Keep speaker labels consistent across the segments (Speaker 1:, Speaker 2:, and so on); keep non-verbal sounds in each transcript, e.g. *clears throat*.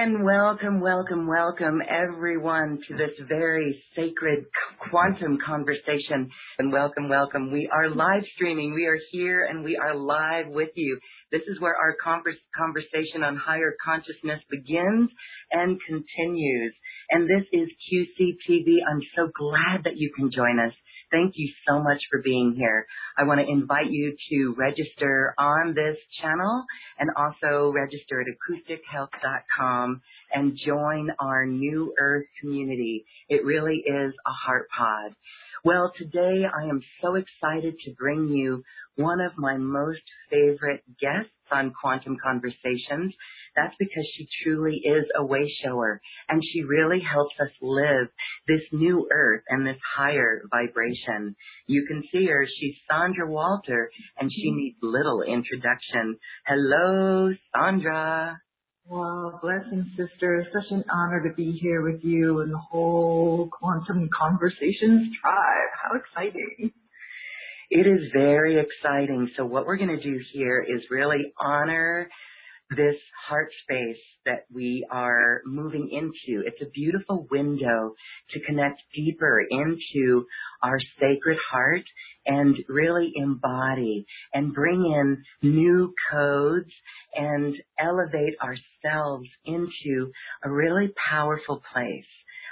Speaker 1: And welcome, welcome, welcome everyone to this very sacred quantum conversation. And welcome, welcome. We are live streaming. We are here and we are live with you. This is where our conversation on higher consciousness begins and continues. And this is QCTV. I'm so glad that you can join us. Thank you so much for being here. I want to invite you to register on this channel and also register at acoustichealth.com and join our New Earth community. It really is a heart pod. Well, today I am so excited to bring you one of my most favorite guests on Quantum Conversations. That's because she truly is a way shower and she really helps us live this new earth and this higher vibration. You can see her. She's Sandra Walter and she mm-hmm. needs little introduction. Hello, Sandra.
Speaker 2: Wow, blessings, sister. Such an honor to be here with you and the whole Quantum Conversations tribe. How exciting.
Speaker 1: It is very exciting. So what we're going to do here is really honor this heart space that we are moving into. It's a beautiful window to connect deeper into our sacred heart and really embody and bring in new codes and elevate ourselves into a really powerful place,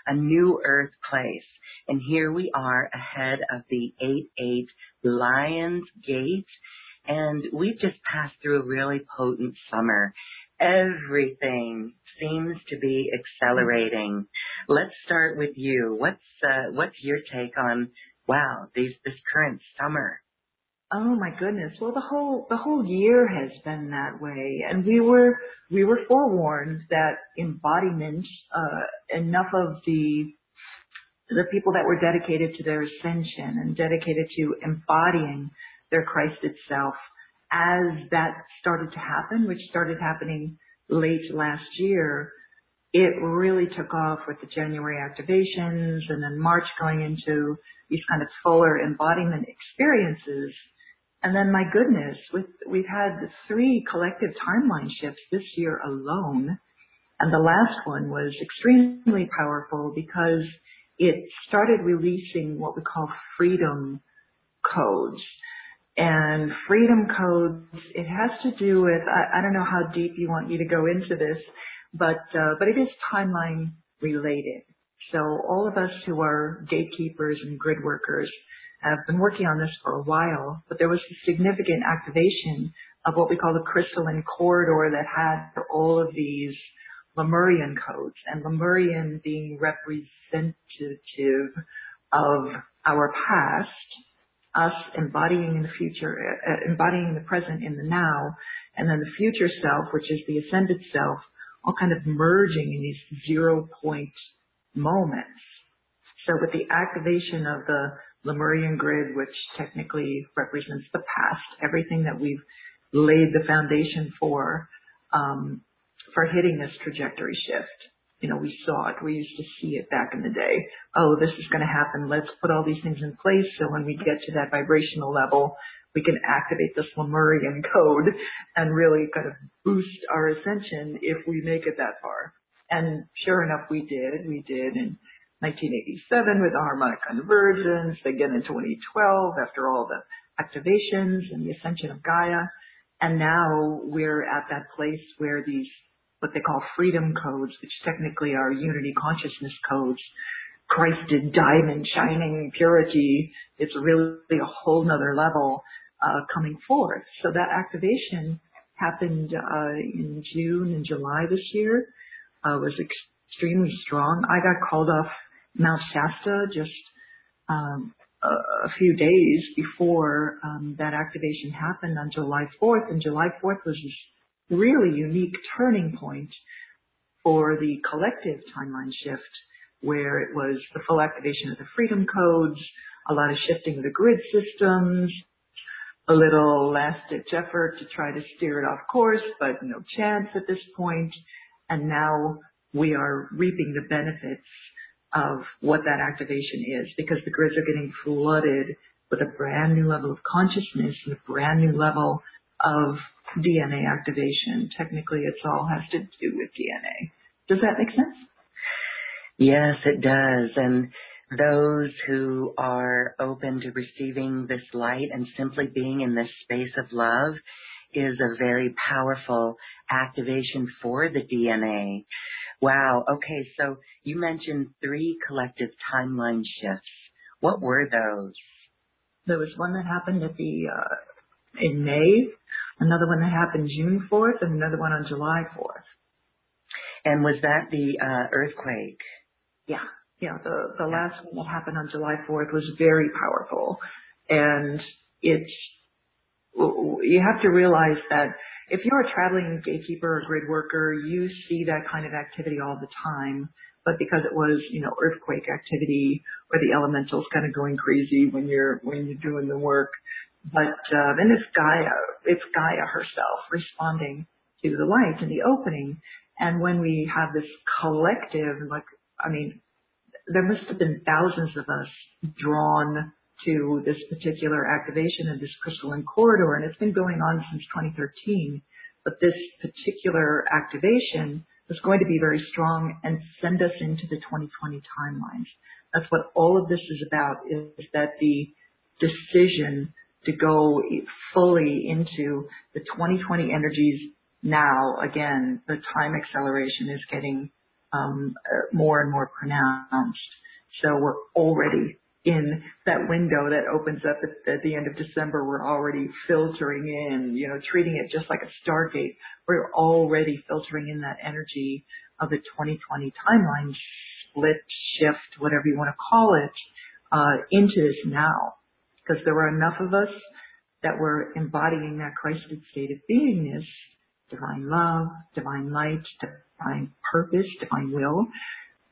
Speaker 1: a new earth place. And here we are ahead of the 8-8 Lion's Gate and we've just passed through a really potent summer. Everything seems to be accelerating. Let's start with you. What's uh, what's your take on wow these this current summer?
Speaker 2: Oh my goodness. Well, the whole the whole year has been that way, and we were we were forewarned that embodiment, uh, enough of the the people that were dedicated to their ascension and dedicated to embodying their Christ itself. As that started to happen, which started happening late last year, it really took off with the January activations and then March going into these kind of fuller embodiment experiences. And then my goodness, we've had three collective timeline shifts this year alone. And the last one was extremely powerful because it started releasing what we call freedom codes and freedom codes, it has to do with, I, I don't know how deep you want me to go into this, but, uh, but it is timeline related. So all of us who are gatekeepers and grid workers have been working on this for a while, but there was a significant activation of what we call the crystalline corridor that had all of these Lemurian codes and Lemurian being representative of our past us embodying in the future, uh, embodying the present in the now, and then the future self, which is the ascended self, all kind of merging in these zero point moments. So with the activation of the Lemurian grid, which technically represents the past, everything that we've laid the foundation for, um, for hitting this trajectory shift we saw it. We used to see it back in the day. Oh, this is going to happen. Let's put all these things in place so when we get to that vibrational level, we can activate this Lemurian code and really kind of boost our ascension if we make it that far. And sure enough, we did. We did in 1987 with the harmonic convergence, again in 2012 after all the activations and the ascension of Gaia. And now we're at that place where these what they call freedom codes, which technically are unity consciousness codes. Christed diamond shining purity. It's really a whole nother level uh, coming forth. So that activation happened uh, in June and July this year. Uh, was extremely strong. I got called off Mount Shasta just um, a, a, few days before um, that activation happened on July 4th, and July 4th was this really unique turning point for the collective timeline shift where it was the full activation of the freedom codes, a lot of shifting of the grid systems, a little last ditch effort to try to steer it off course, but no chance at this point. And now we are reaping the benefits of what that activation is because the grids are getting flooded with a brand new level of consciousness and a brand new level of DNA activation. Technically, it's all has to do with DNA. Does that make sense?
Speaker 1: Yes, it does. And those who are open to receiving this light and simply being in this space of love is a very powerful activation for the DNA. Wow. Okay. So you mentioned three collective timeline shifts. What were those?
Speaker 2: There was one that happened at the, uh, in May, another one that happened June 4th, and another one on July 4th.
Speaker 1: And was that the uh, earthquake?
Speaker 2: Yeah. Yeah. The, the last one that happened on July 4th was very powerful. And it's, you have to realize that if you're a traveling gatekeeper or grid worker, you see that kind of activity all the time. But because it was, you know, earthquake activity or the elementals kind of going crazy when you're, when you're doing the work. But, uh, then it's Gaia, it's Gaia herself responding to the light and the opening. And when we have this collective, like, I mean, there must have been thousands of us drawn to this particular activation of this crystalline corridor, and it's been going on since 2013. But this particular activation is going to be very strong and send us into the 2020 timelines. That's what all of this is about, is that the decision to go fully into the 2020 energies now, again, the time acceleration is getting um, more and more pronounced. So we're already in that window that opens up at, the end of December, we're already filtering in, you know, treating it just like a stargate. We're already filtering in that energy of the 2020 timeline split, shift, whatever you want to call it, uh, into this now. Because there were enough of us that were embodying that Christed state of beingness, divine love, divine light, divine purpose, divine will,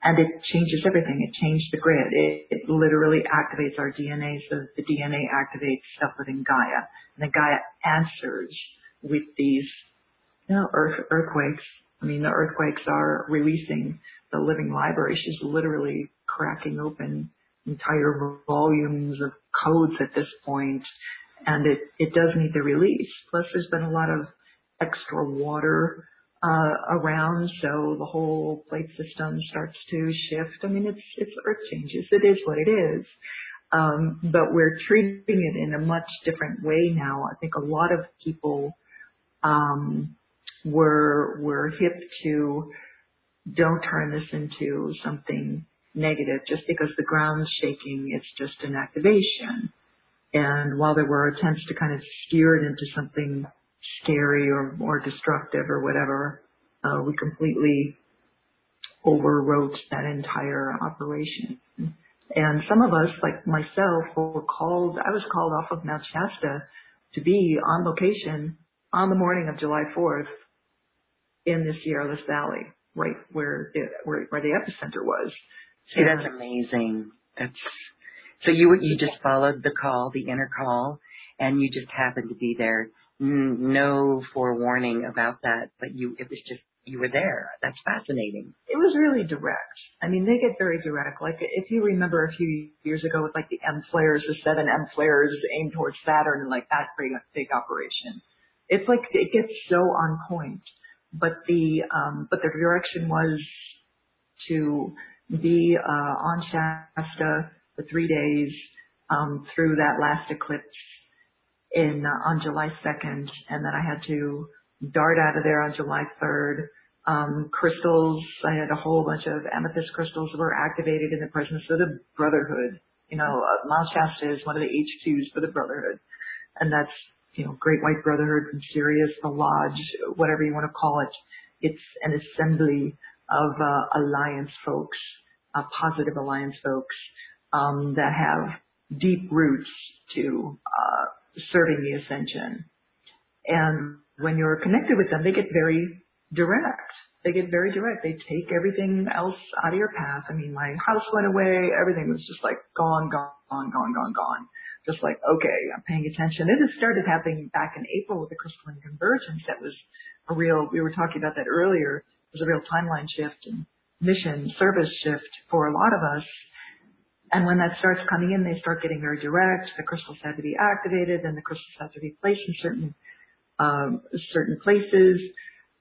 Speaker 2: and it changes everything. It changed the grid. It, it literally activates our DNA, so the DNA activates stuff within Gaia, and the Gaia answers with these, you know, earth, earthquakes. I mean, the earthquakes are releasing the living library. She's literally cracking open entire volumes of codes at this point, and it it does need the release. Plus, there's been a lot of extra water uh, around, so the whole plate system starts to shift. I mean, it's it's earth changes. It is what it is. Um, but we're treating it in a much different way now. I think a lot of people um, were were hip to don't turn this into something negative just because the ground's shaking. It's just an activation. And while there were attempts to kind of steer it into something scary or more destructive or whatever. Uh, we completely overwrote that entire operation. And some of us, like myself, were called, I was called off of Mount Shasta to be on location on the morning of July 4th in the Sierra Valley, right where it, where, where the epicenter was.
Speaker 1: See, that's amazing. That's so you you just followed the call, the inner call, and you just happened to be there no forewarning about that, but you, it was just, you were there. That's fascinating.
Speaker 2: It was really direct. I mean, they get very direct. Like if you remember a few years ago with like the M flares, the seven M flares aimed towards Saturn and like that big, big operation. It's like, it gets so on point. But the, um, but the direction was to be, uh, on Shasta for three days, um, through that last eclipse in uh, on July 2nd, and then I had to dart out of there on July 3rd. Um, crystals, I had a whole bunch of amethyst crystals that were activated in the presence of the Brotherhood. You know, uh, Mount Shasta is one of the HQs for the Brotherhood, and that's you know Great White Brotherhood from Sirius, the Lodge, whatever you want to call it. It's an assembly of uh, alliance folks, uh, positive alliance folks um, that have deep roots to uh, serving the ascension. And when you're connected with them, they get very direct. They get very direct. They take everything else out of your path. I mean, my house went away. Everything was just like gone, gone, gone, gone, gone, gone. Just like, okay, I'm paying attention. It has started happening back in April with the crystalline convergence. That was a real, we were talking about that earlier. Was a real timeline shift and mission service shift for a lot of us. And when that starts coming in, they start getting very direct. The crystals had to be activated, and the crystals had to be placed in certain um, certain places.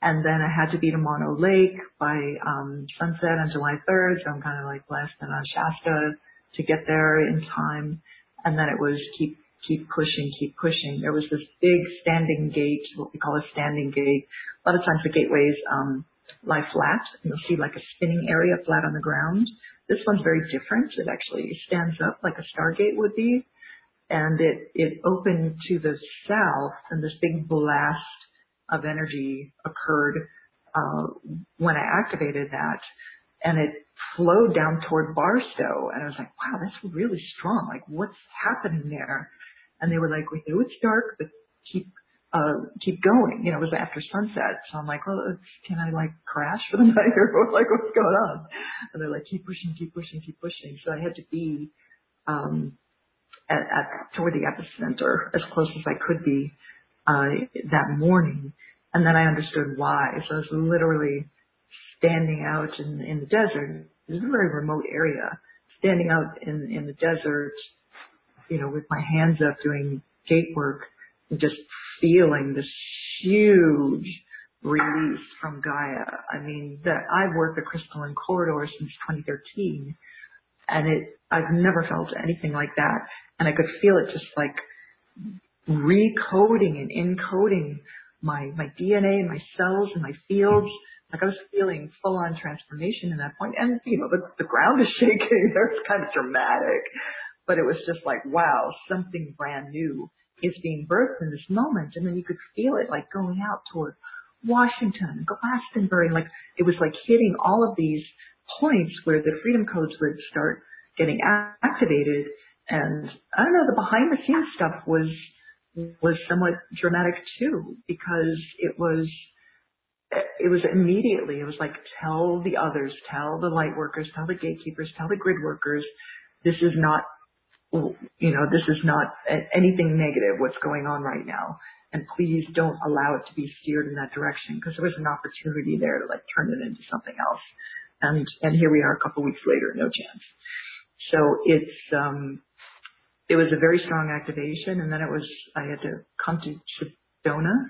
Speaker 2: And then I had to be to Mono Lake by um, sunset on July 3rd. So I'm kind of like blessed and on Shasta to get there in time. And then it was keep keep pushing, keep pushing. There was this big standing gate, what we call a standing gate. A lot of times the gateways um, lie flat. And you'll see like a spinning area flat on the ground. This one's very different. It actually stands up like a stargate would be. And it, it opened to the south and this big blast of energy occurred uh, when I activated that. And it flowed down toward Barstow. And I was like, wow, that's really strong. Like, what's happening there? And they were like, we know it's dark, but keep keep going. You know, it was after sunset. So I'm like, well, can I like crash for the *laughs* night or like what's going on? And they're like, keep pushing, keep pushing, keep pushing. So I had to be, um, at, at toward the epicenter as close as I could be, uh, that morning. And then I understood why. So I was literally standing out in, in the desert. It was a very remote area. Standing out in, in the desert, you know, with my hands up doing gate work just feeling this huge release from Gaia. I mean, that I've worked the crystalline corridor since 2013 and it, I've never felt anything like that. And I could feel it just like recoding and encoding my, my DNA and my cells and my fields. Like I was feeling full on transformation in that point. And, you know, the, the ground is *laughs* shaking. It's kind of dramatic, but it was just like, wow, something brand new is being birthed in this moment. And then you could feel it like going out toward Washington Glastonbury. And like it was like hitting all of these points where the freedom codes would start getting activated. And I don't know, the behind the scenes stuff was, was somewhat dramatic too, because it was, it was immediately, it was like tell the others, tell the light workers, tell the gatekeepers, tell the grid workers, this is not this is not anything negative what's going on right now. And please don't allow it to be steered in that direction because there was an opportunity there to like turn it into something else. And, and here we are a couple weeks later, no chance. So it's, um, it was a very strong activation. And then it was, I had to come to Sedona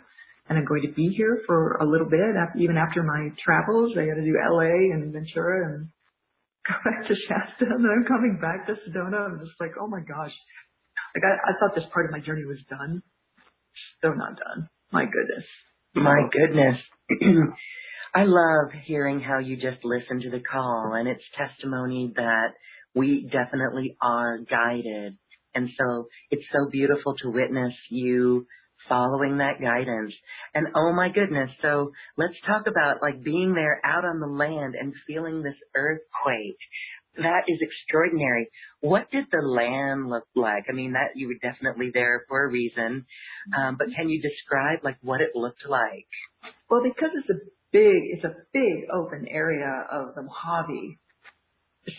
Speaker 2: and I'm going to be here for a little bit, even after my travels. I got to do LA and Ventura and go back to Shasta and then I'm coming back to Sedona. I'm just like, oh my gosh. Like I, I thought this part of my journey was done. Still not done. My goodness.
Speaker 1: My oh. goodness. *clears throat* I love hearing how you just listen to the call and it's testimony that we definitely are guided. And so it's so beautiful to witness you following that guidance. And oh my goodness, so let's talk about like being there out on the land and feeling this earthquake. That is extraordinary. What did the land look like? I mean, that you were definitely there for a reason, um, but can you describe like what it looked like?
Speaker 2: Well, because it's a big, it's a big open area of the Mojave,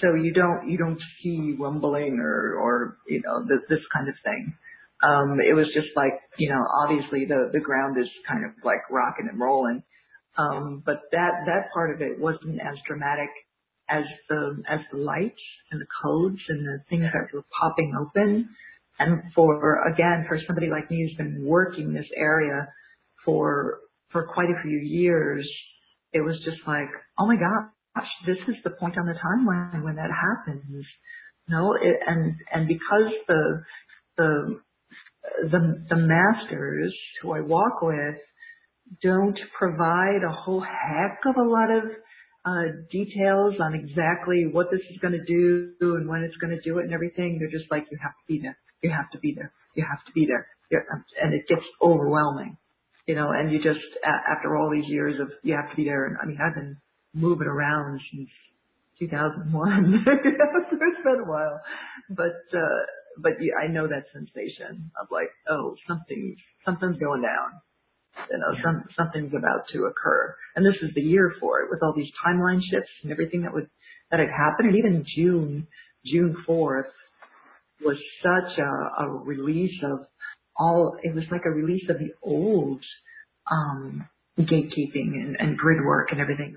Speaker 2: so you don't you don't see rumbling or or you know this, this kind of thing. Um, it was just like, you know, obviously the, the ground is kind of like rocking and rolling. Um, but that, that part of it wasn't as dramatic as the, as the lights and the codes and the things that were popping open. And for, again, for somebody like me who's been working this area for, for quite a few years, it was just like, oh my gosh, this is the point on the timeline when that happens. No, it, and, and because the the, the the, masters who I walk with don't provide a whole heck of a lot of uh, details on exactly what this is going to do and when it's going to do it and everything. They're just like, you have to be there. You have to be there. You have to be there. And it gets overwhelming, you know, and you just, after all these years of you have to be there. And I mean, I've been moving around since 2001. *laughs* it's been a while, but, uh, but I know that sensation of like, oh, something's something's going down. You know, some something's about to occur, and this is the year for it with all these timeline shifts and everything that would that had happened, and even June June fourth was such a, a release of all, it was like a release of the old um, gatekeeping and, and grid work and everything.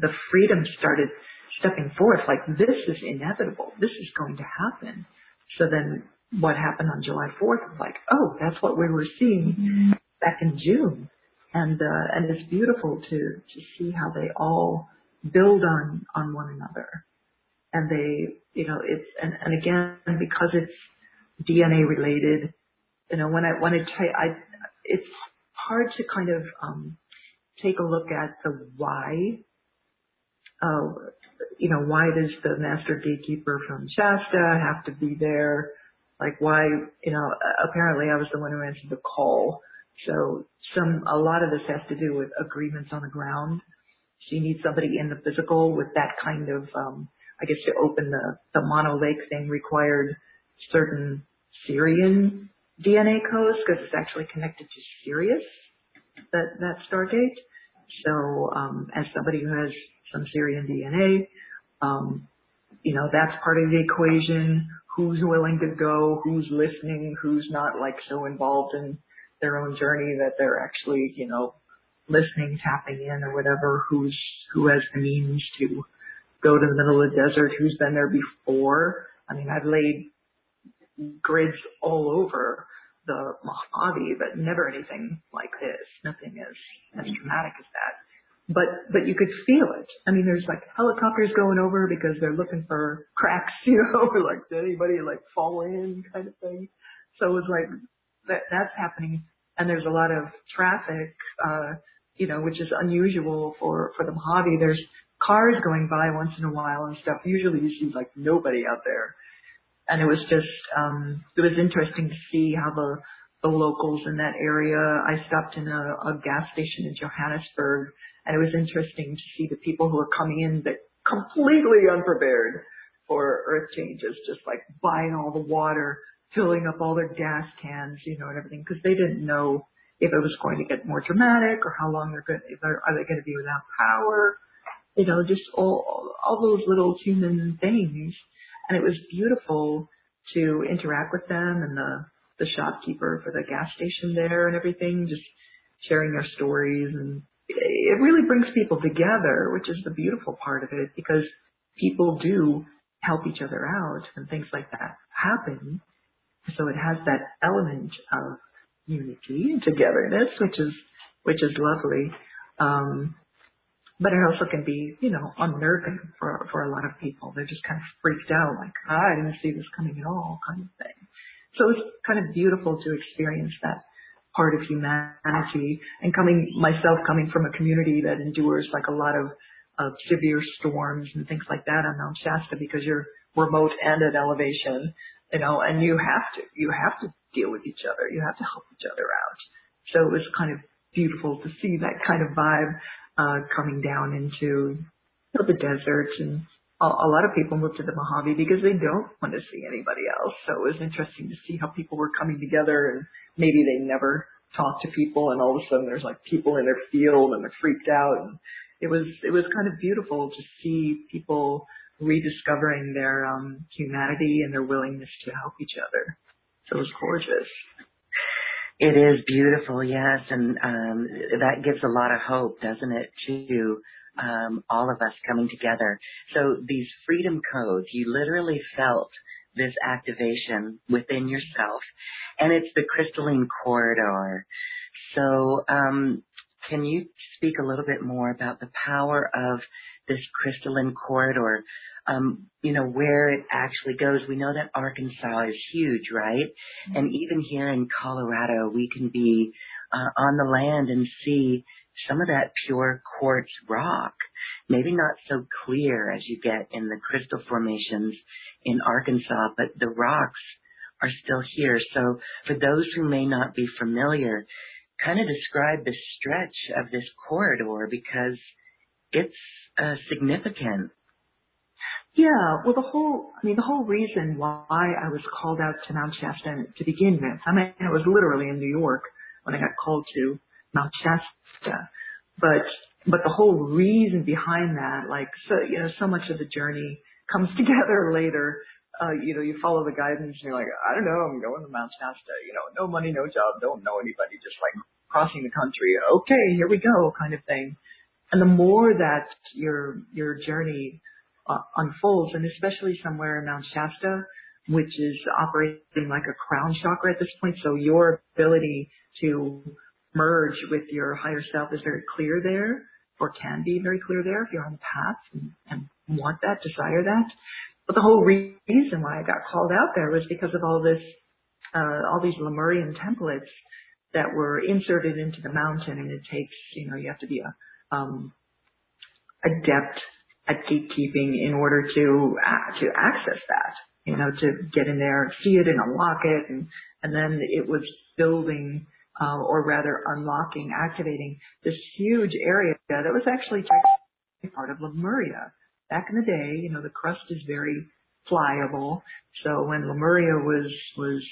Speaker 2: The freedom started stepping forth like this is inevitable. This is going to happen. So then what happened on July 4th was like, oh, that's what we were seeing mm-hmm. back in June. And, uh, and it's beautiful to, to see how they all build on, on one another. And they, you know, it's, and, and again, because it's DNA related, you know, when I, when I, try, I, it's hard to kind of, um, take a look at the why why does the master gatekeeper from Shasta have to be there? Like why, you know, apparently I was the one who answered the call. So some, a lot of this has to do with agreements on the ground. So you need somebody in the physical with that kind of, um, I guess to open the, the Mono Lake thing required certain Sirian DNA codes because it's actually connected to Sirius, that, that Stargate. So, um, as somebody who has some Sirian DNA. Um, you know, that's part of the equation. Who's willing to go? Who's listening? Who's not like so involved in their own journey that they're actually, you know, listening, tapping in or whatever. Who's, who has the means to go to the middle of the desert? Who's been there before? I mean, I've laid grids all over the Mojave, but never anything like this. Nothing as, as dramatic as that but but you could feel it. I mean, there's like helicopters going over because they're looking for cracks, *laughs* you know, or like did anybody like fall in kind of thing. So it was like that that's happening, and there's a lot of traffic, uh, you know, which is unusual for for the Mojave. There's cars going by once in a while and stuff. Usually you see like nobody out there, and it was just um, it was interesting to see how the the locals in that area. I stopped in a, a gas station in Johannesburg and it was interesting to see the people who were coming in that completely unprepared for earth changes, just like buying all the water, filling up all their gas cans, you know, and everything, because they didn't know if it was going to get more dramatic or how long they're going, they're, are they going to be without power, you know, just all, all those little human things. And it was beautiful to interact with them and the, the shopkeeper for the gas station there and everything, just sharing their stories and it really brings people together, which is the beautiful part of it because people do help each other out and things like that happen. So it has that element of unity and togetherness, which is, which is lovely. Um, but it also can be, you know, unnerving for, for a lot of people. They're just kind of freaked out, like, oh, I didn't see this coming at all, kind of thing. So it's kind of beautiful to experience that part of humanity and coming myself coming from a community that endures like a lot of of severe storms and things like that on Mount Shasta because you're remote and at elevation, you know, and you have to you have to deal with each other. You have to help each other out. So it was kind of beautiful to see that kind of vibe uh coming down into you know, the desert and a, lot of people move to the Mojave because they don't want to see anybody else. So it was interesting to see how people were coming together and maybe they never talk to people and all of a sudden there's like people in their field and they're freaked out and it was it was kind of beautiful to see people rediscovering their um humanity and their willingness to help each other. So it was gorgeous.
Speaker 1: It is beautiful, yes, and um that gives a lot of hope, doesn't it, to um all of us coming together. So these freedom codes, you literally felt this activation within yourself and it's the crystalline corridor. So, um, can you speak a little bit more about the power of this crystalline corridor? Um, you know, where it actually goes. We know that Arkansas is huge, right? Mm-hmm. And even here in Colorado, we can be uh, on the land and see some of that pure quartz rock. Maybe not so clear as you get in the crystal formations in Arkansas, but the rocks are still here. So for those who may not be familiar, kind of describe the stretch of this corridor because it's uh, significant?
Speaker 2: Yeah, well, the whole, I mean, the whole reason why I was called out to Mount Shasta to begin with, I mean, I was literally in New York when I got called to Mount Shasta, but, but the whole reason behind that, like, so, you know, so much of the journey comes *laughs* together later. Uh, you know, you follow the guidance and you're like, I don't know, I'm going to Mount Shasta, you know, no money, no job, don't know anybody, just like crossing the country. Okay, here we go kind of thing. And the more that your, your journey uh, unfolds, and especially somewhere in Mount Shasta, which is operating like a crown chakra at this point. So your ability to merge with your higher self is very clear there, or can be very clear there if you're on the path and, and want that, desire that. But the whole reason why I got called out there was because of all this, uh, all these Lemurian templates that were inserted into the mountain, and it takes, you know, you have to be a um, adept at gatekeeping in order to uh, to access that, you know, to get in there, and see it and unlock it, and and then it was building, or rather unlocking, activating this huge area that was actually part of Lemuria. Back in the day, you know, the crust is very pliable, so when Lemuria was was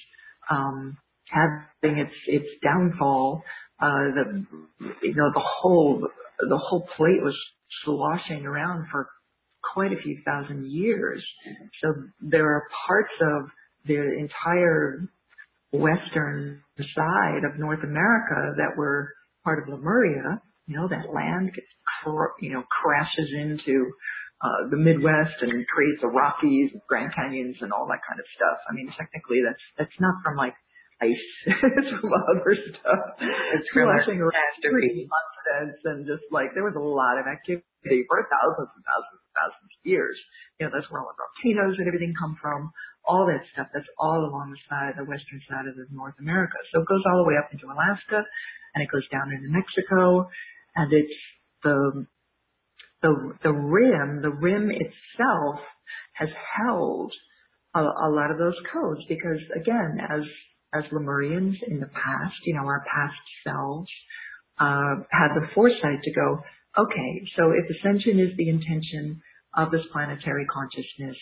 Speaker 2: um, having its its downfall, uh, the you know the whole the whole plate was sloshing around for quite a few thousand years. So there are parts of the entire western side of North America that were part of Lemuria. You know, that land gets, you know, crashes into uh, the Midwest and creates the Rockies, Grand Canyons, and all that kind of stuff. I mean, technically, that's that's not from like ice. *laughs* it's from other stuff.
Speaker 1: It's from
Speaker 2: Flushing continents and just like there was a lot of activity for thousands and thousands and thousands of years. You know, that's where all the volcanoes and everything come from. All that stuff that's all along the side, the western side of North America. So it goes all the way up into Alaska and it goes down into Mexico and it's the the the rim, the rim itself has held a, a lot of those codes because again, as as Lemurians in the past, you know, our past selves, uh, had the foresight to go, okay, so if ascension is the intention of this planetary consciousness,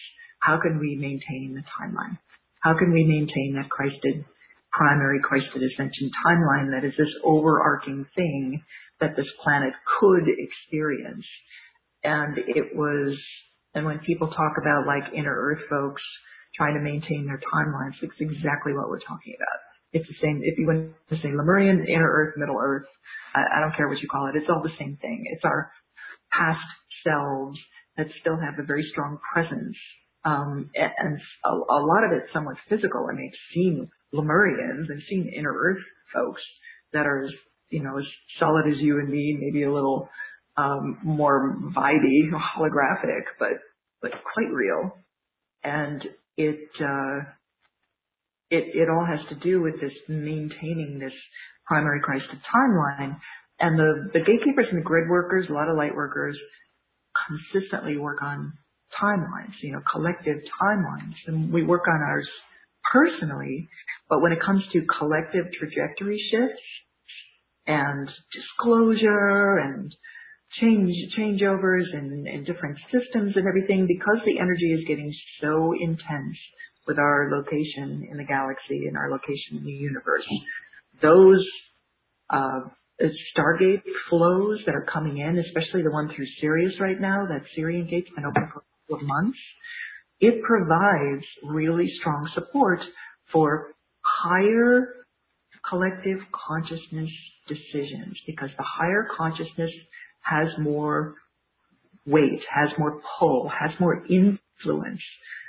Speaker 2: how can we maintain the timeline? How can we maintain that Christed, primary Christed ascension timeline that is this overarching thing that this planet could experience? And it was, and when people talk about like inner earth folks, trying to maintain their timelines. It's exactly what we're talking about. It's the same. If you want to say Lemurian, Inner Earth, Middle Earth, I, I don't care what you call it. It's all the same thing. It's our past selves that still have a very strong presence. Um, and, a, lot of it's somewhat physical. I mean, I've seen Lemurians, I've seen Inner Earth folks that are, you know, as solid as you and me, maybe a little um, more vibey, holographic, but but quite real. And it uh, it it all has to do with this maintaining this primary Christed timeline. And the the gatekeepers and the grid workers, a lot of light workers, consistently work on timelines, you know, collective timelines, and we work on ours personally. But when it comes to collective trajectory shifts and disclosure and change changeovers and, and different systems and everything because the energy is getting so intense with our location in the galaxy and our location in the universe. Those uh, Stargate flows that are coming in, especially the one through Sirius right now, that Sirian gate's been open for of months, it provides really strong support for higher collective consciousness decisions because the higher consciousness has more weight, has more pull, has more influence.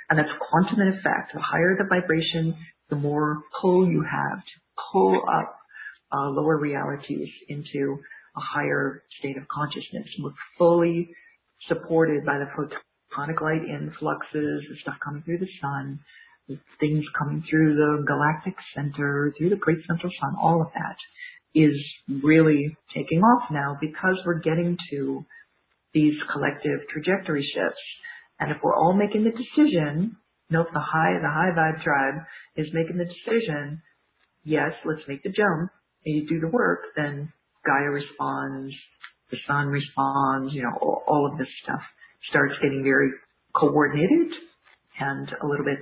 Speaker 2: And that's quantum in effect. The higher the vibration, the more pull you have to pull up uh, lower realities into a higher state of consciousness. We're fully supported by the photonic light influxes, the stuff coming through the sun, the things coming through the galactic center, through the great central sun, all of that is really taking off now because we're getting to these collective trajectory shifts. And if we're all making the decision, note the high, the high vibe tribe is making the decision, yes, let's make the jump and you do the work, then Gaia responds the sun responds, you know, all, all of this stuff starts getting very coordinated and a little bit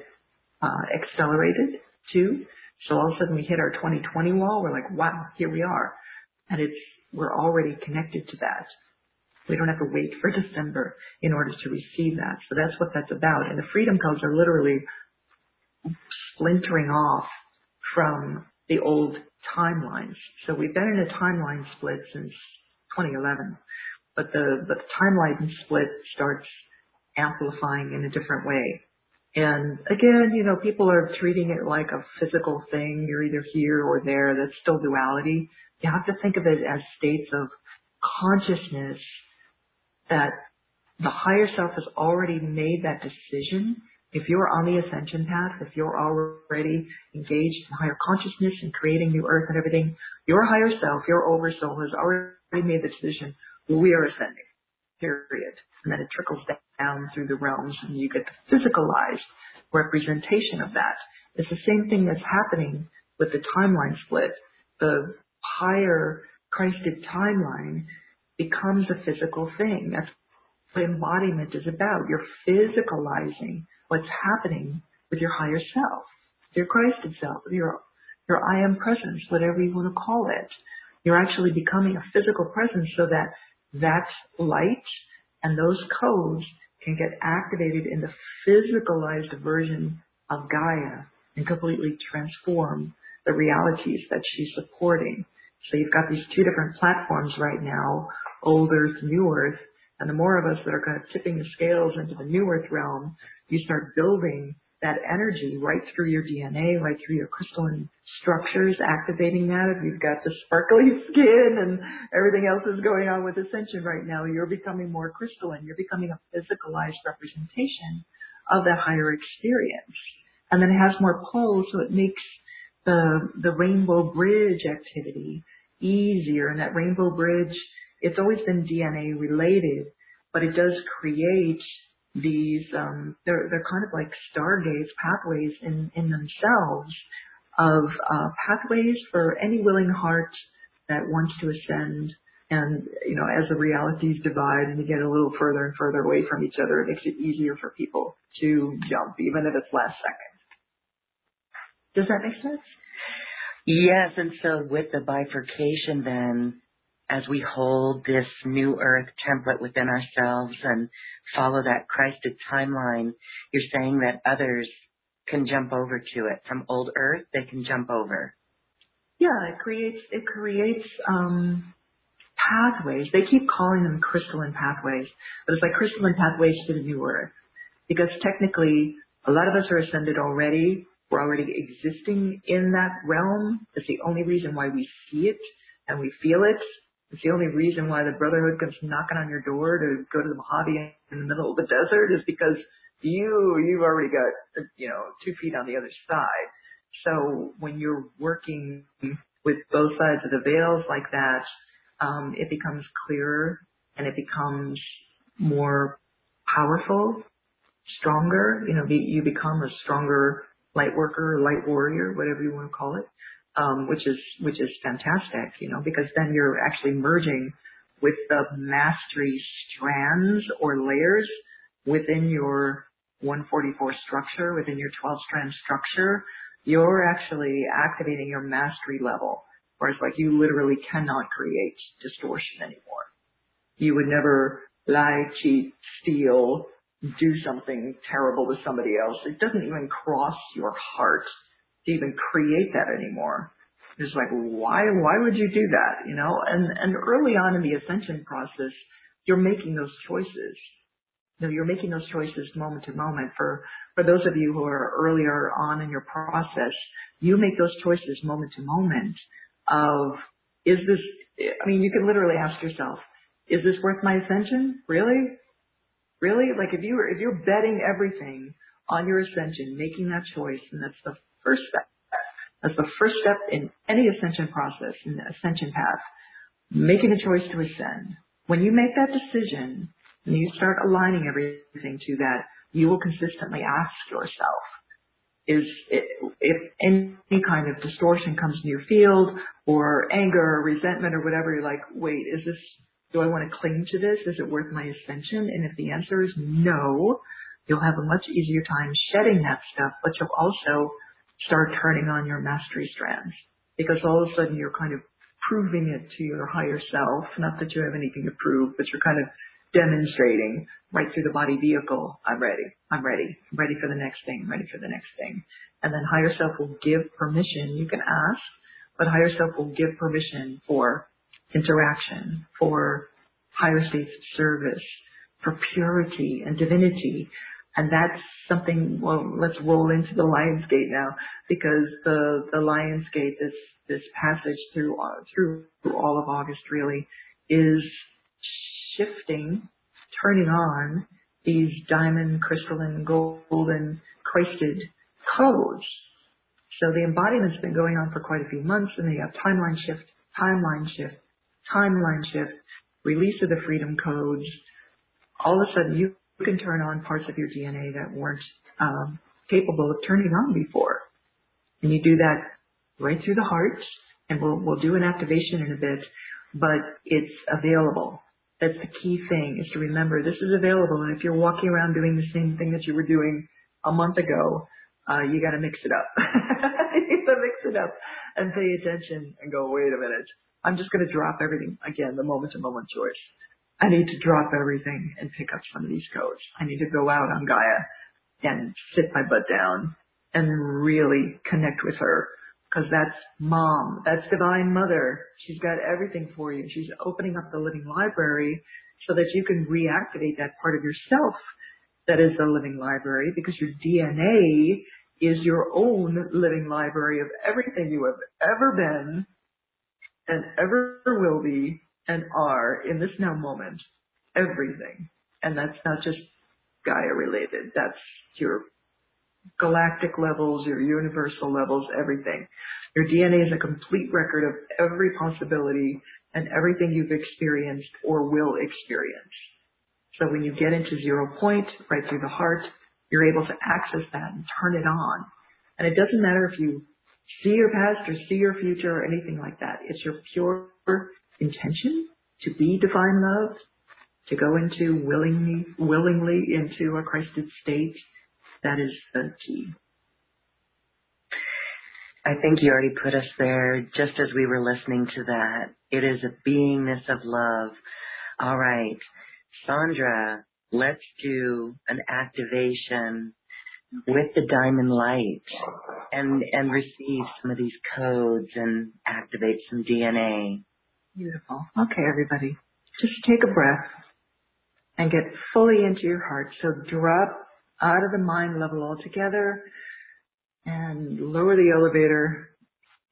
Speaker 2: uh, accelerated too. So all of a sudden we hit our 2020 wall. We're like, wow, here we are. And it's, we're already connected to that. We don't have to wait for *laughs* December in order to receive that. So that's what that's about. And the freedom codes are literally splintering off from the old timelines. So we've been in a timeline split since 2011, but the, but the timeline split starts amplifying in a different way. And again, you know, people are treating it like a physical thing. You're either here or there. That's still duality. You have to think of it as states of consciousness that the higher self has already made that decision. If you're on the ascension path, if you're already engaged in higher consciousness and creating new earth and everything, your higher self, your oversoul has already made the decision, we are ascending, period. And then it trickles down through the realms and you get the physicalized representation of that. It's the same thing that's happening with the timeline split. The higher Christed timeline becomes a physical thing. That's what embodiment is about. You're physicalizing what's happening with your higher self, your Christed self, your your I am presence, whatever you want to call it. You're actually becoming a physical presence so that that light and those codes can get activated in the physicalized version of Gaia and completely transform the realities that she's supporting. So you've got these two different platforms right now, old earth, new earth, and the more of us that are kind of tipping the scales into the new earth realm, you start building that energy right through your DNA, right through your crystalline structures, activating that. If you've got the sparkly *laughs* skin and everything else is going on with ascension right now, you're becoming more crystalline. You're becoming a physicalized representation of that higher experience. And then it has more pull, so it makes the, the rainbow bridge activity easier. And that rainbow bridge, it's always been DNA related, but it does create these, um, they're, they're kind of like stargates, pathways in, in themselves of uh, pathways for any willing heart that wants to ascend. And, you know, as the realities divide and you get a little further and further away from each other, it makes it easier for people to jump, even if it's last second. Does that make sense?
Speaker 1: Yes, and so with the bifurcation then, as we hold this new earth template within ourselves and follow that Christed timeline, you're saying that others can jump over to it. From old earth, they can jump over.
Speaker 2: Yeah, it creates, it creates, um, pathways. They keep calling them crystalline pathways, but it's like crystalline pathways to the new earth. Because technically, a lot of us are ascended already, we're already existing in that realm. It's the only reason why we see it and we feel it. It's the only reason why the Brotherhood comes knocking on your door to go to the Mojave in the middle of the desert is because you, you've already got, you know, two feet on the other side. So when you're working with both sides of the veils like that, um, it becomes clearer and it becomes more powerful, stronger. You know, you become a stronger light worker light warrior, whatever you want to call it, Um, which is which is fantastic, you know, because then you're actually merging with the mastery strands or layers within your 144 structure, within your 12 strand structure. You're actually activating your mastery level, whereas like you literally cannot create distortion anymore. You would never lie, cheat, steal, do something terrible to somebody else. It doesn't even cross your heart to even create that anymore. It's like, why, why would you do that? You know, and, and early on in the ascension process, you're making those choices. You know, you're making those choices moment to moment. For, for those of you who are earlier on in your process, you make those choices moment to moment of, is this, I mean, you can literally ask yourself, is this worth my ascension? Really? Really? Like if you were, if you're betting everything on your ascension, making that choice, and that's the first step. That's the first step in any ascension process, in the ascension path. Making a choice to ascend. When you make that decision, and you start aligning everything to that, you will consistently ask yourself, is it, if any kind of distortion comes in your field or anger or resentment or whatever, you're like, wait, is this Do I want to cling to this? Is it worth my ascension? And if the answer is no, you'll have a much easier time shedding that stuff, but you'll also start turning on your mastery strands because all of a sudden you're kind of proving it to your higher self. Not that you have anything to prove, but you're kind of demonstrating right through the body vehicle. I'm ready. I'm ready. I'm ready for the next thing. I'm ready for the next thing. And then higher self will give permission. You can ask, but higher self will give permission for interaction, for higher states of service, for purity and divinity. And that's something, well, let's roll into the Lion's Gate now because the, the Lion's Gate, this, this passage through, through all of August really is shifting, turning on these diamond, crystalline, golden, crested codes. So the embodiment's been going on for quite a few months and they have timeline shift, timeline shift, timeline shift, release of the freedom codes. All of a sudden you can turn on parts of your DNA that weren't um, capable of turning on before. And you do that right through the heart and we'll, we'll do an activation in a bit, but it's available. That's the key thing is to remember this is available. And if you're walking around doing the same thing that you were doing a month ago, uh, you got to mix it up. *laughs* you got to mix it up and pay attention and go, wait a minute. I'm just going to drop everything again, the moment to moment choice. I need to drop everything and pick up some of these codes. I need to go out on Gaia and sit my butt down and really connect with her because that's mom. That's divine mother. She's got everything for you. She's opening up the living library so that you can reactivate that part of yourself that is the living library because your DNA is your own living library of everything you have ever been and ever will be and are in this now moment. Everything. And that's not just Gaia related. That's your galactic levels, your universal levels, everything. Your DNA is a complete record of every possibility and everything you've experienced or will experience. So when you get into zero point, right through the heart, you're able to access that and turn it on. And it doesn't matter if you see your past or see your future or anything like that. It's your pure intention to be divine love, to go into willingly, willingly into a Christed state. That is the key.
Speaker 1: I think you already put us there just as we were listening to that. It is a beingness of love. All right. Sandra, let's do an activation with the diamond light and and receive some of these codes and activate some DNA.
Speaker 2: Beautiful. Okay, everybody. Just take a breath and get fully into your heart. So drop out of the mind level altogether and lower the elevator.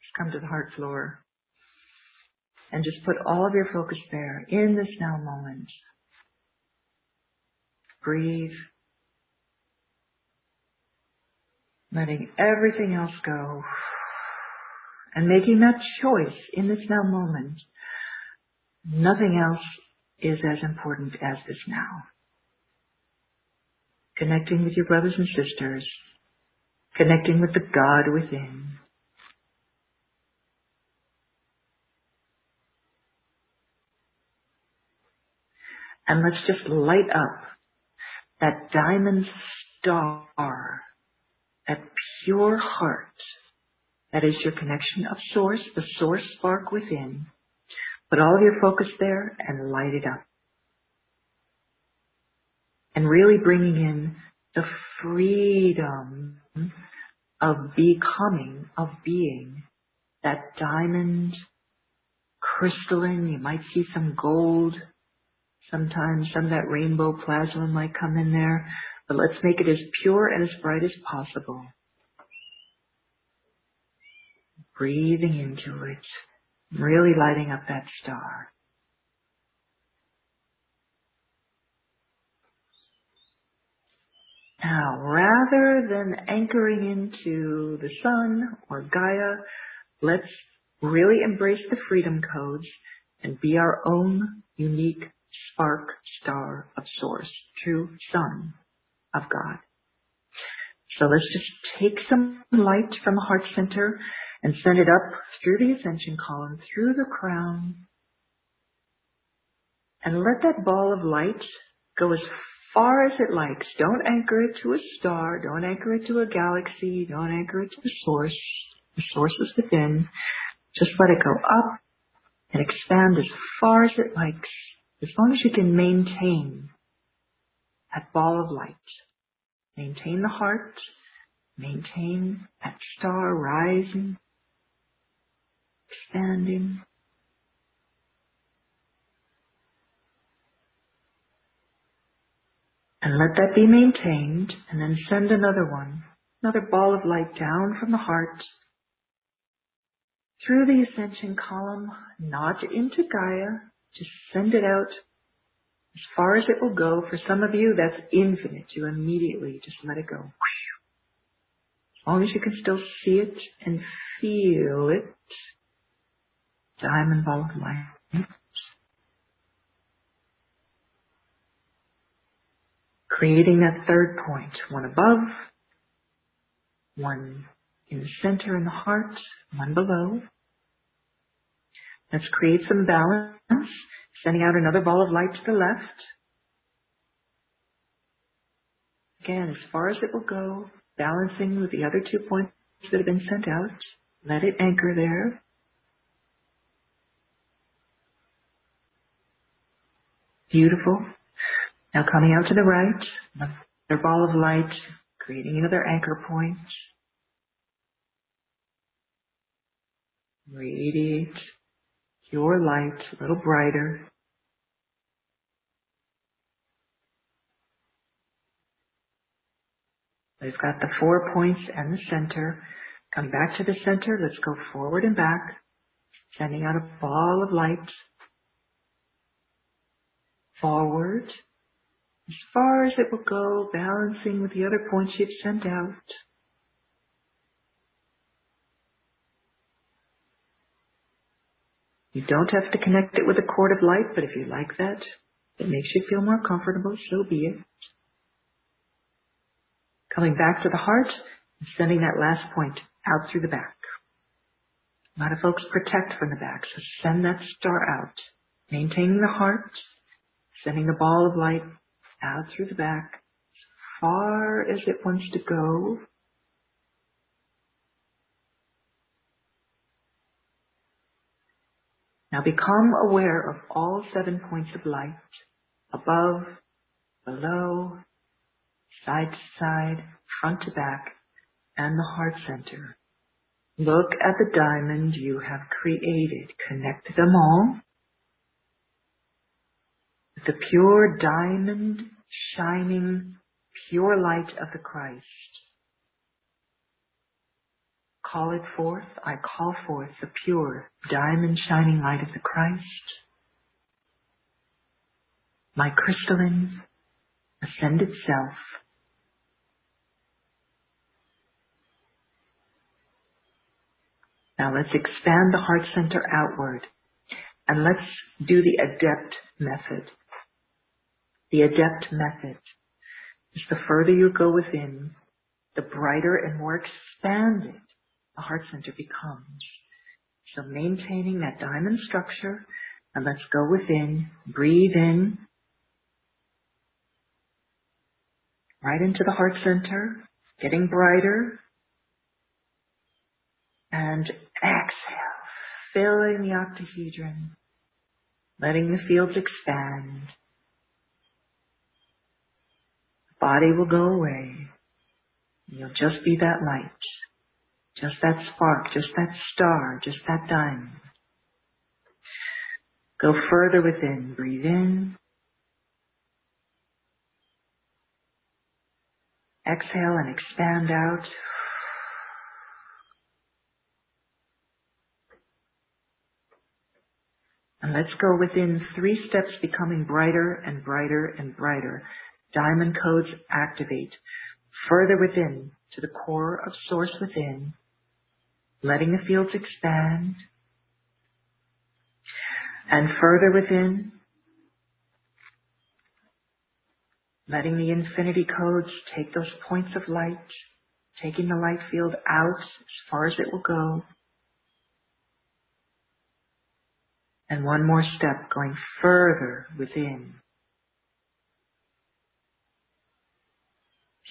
Speaker 2: Just come to the heart floor. And just put all of your focus there in this now moment. Breathe. Letting everything else go. And making that choice in this now moment. Nothing else is as important as this now. Connecting with your brothers and sisters. Connecting with the God within. And let's just light up that diamond star, that pure heart, that is your connection of source, the source spark within. Put all of your focus there and light it up. And really bringing in the freedom of becoming, of being, that diamond, crystalline, you might see some gold, Sometimes some of that rainbow plasma might come in there, but let's make it as pure and as bright as possible. Breathing into it, really lighting up that star. Now, rather than anchoring into the sun or Gaia, let's really embrace the freedom codes and be our own unique spark star of source, true sun of God. So let's just take some light from the heart center and send it up through the ascension column, through the crown, And let that ball of light go as far as it likes. Don't anchor it to a star. Don't anchor it to a galaxy. Don't anchor it to the source. The source is within. Just let it go up and expand as far as it likes, as long as you can maintain that ball of light. Maintain the heart. Maintain that star rising, expanding. And let that be maintained and then send another one, another ball of light down from the heart through the ascension column, not into Gaia, just send it out as far as it will go. For some of you, that's infinite. You immediately just let it go. As long as you can still see it and feel it. Diamond ball of light. Creating that third point, one above, one in the center in the heart, one below. Let's create some balance, sending out another ball of light to the left. Again, as far as it will go, balancing with the other two points that have been sent out. Let it anchor there. Beautiful. Now coming out to the right, another ball of light, creating another anchor point. Radiate your light a little brighter. We've got the four points and the center. Come back to the center. Let's go forward and back, sending out a ball of light forward as far as it will go, balancing with the other points you've sent out. You don't have to connect it with a cord of light, but if you like that, it makes you feel more comfortable, so be it. Coming back to the heart and sending that last point out through the back. A lot of folks protect from the back, so send that star out. Maintaining the heart, sending the ball of light out through the back, as far as it wants to go, Now become aware of all seven points of light, above, below, side to side, front to back, and the heart center. Look at the diamond you have created. Connect them all. The pure diamond shining pure light of the Christ call it forth, I call forth the pure, diamond shining light of the Christ, my crystalline, ascended self. Now let's expand the heart center outward and let's do the adept method. The adept method is the further you go within, the brighter and more expanded the heart center becomes. So maintaining that diamond structure and let's go within, breathe in, right into the heart center, getting brighter, and exhale, filling the octahedron, letting the fields expand. The body will go away. You'll just be that light. Just that spark, just that star, just that diamond. Go further within. Breathe in. Exhale and expand out. And let's go within three steps becoming brighter and brighter and brighter. Diamond codes activate. Further within to the core of source within letting the fields expand. And further within, letting the infinity codes take those points of light, taking the light field out as far as it will go. And one more step going further within.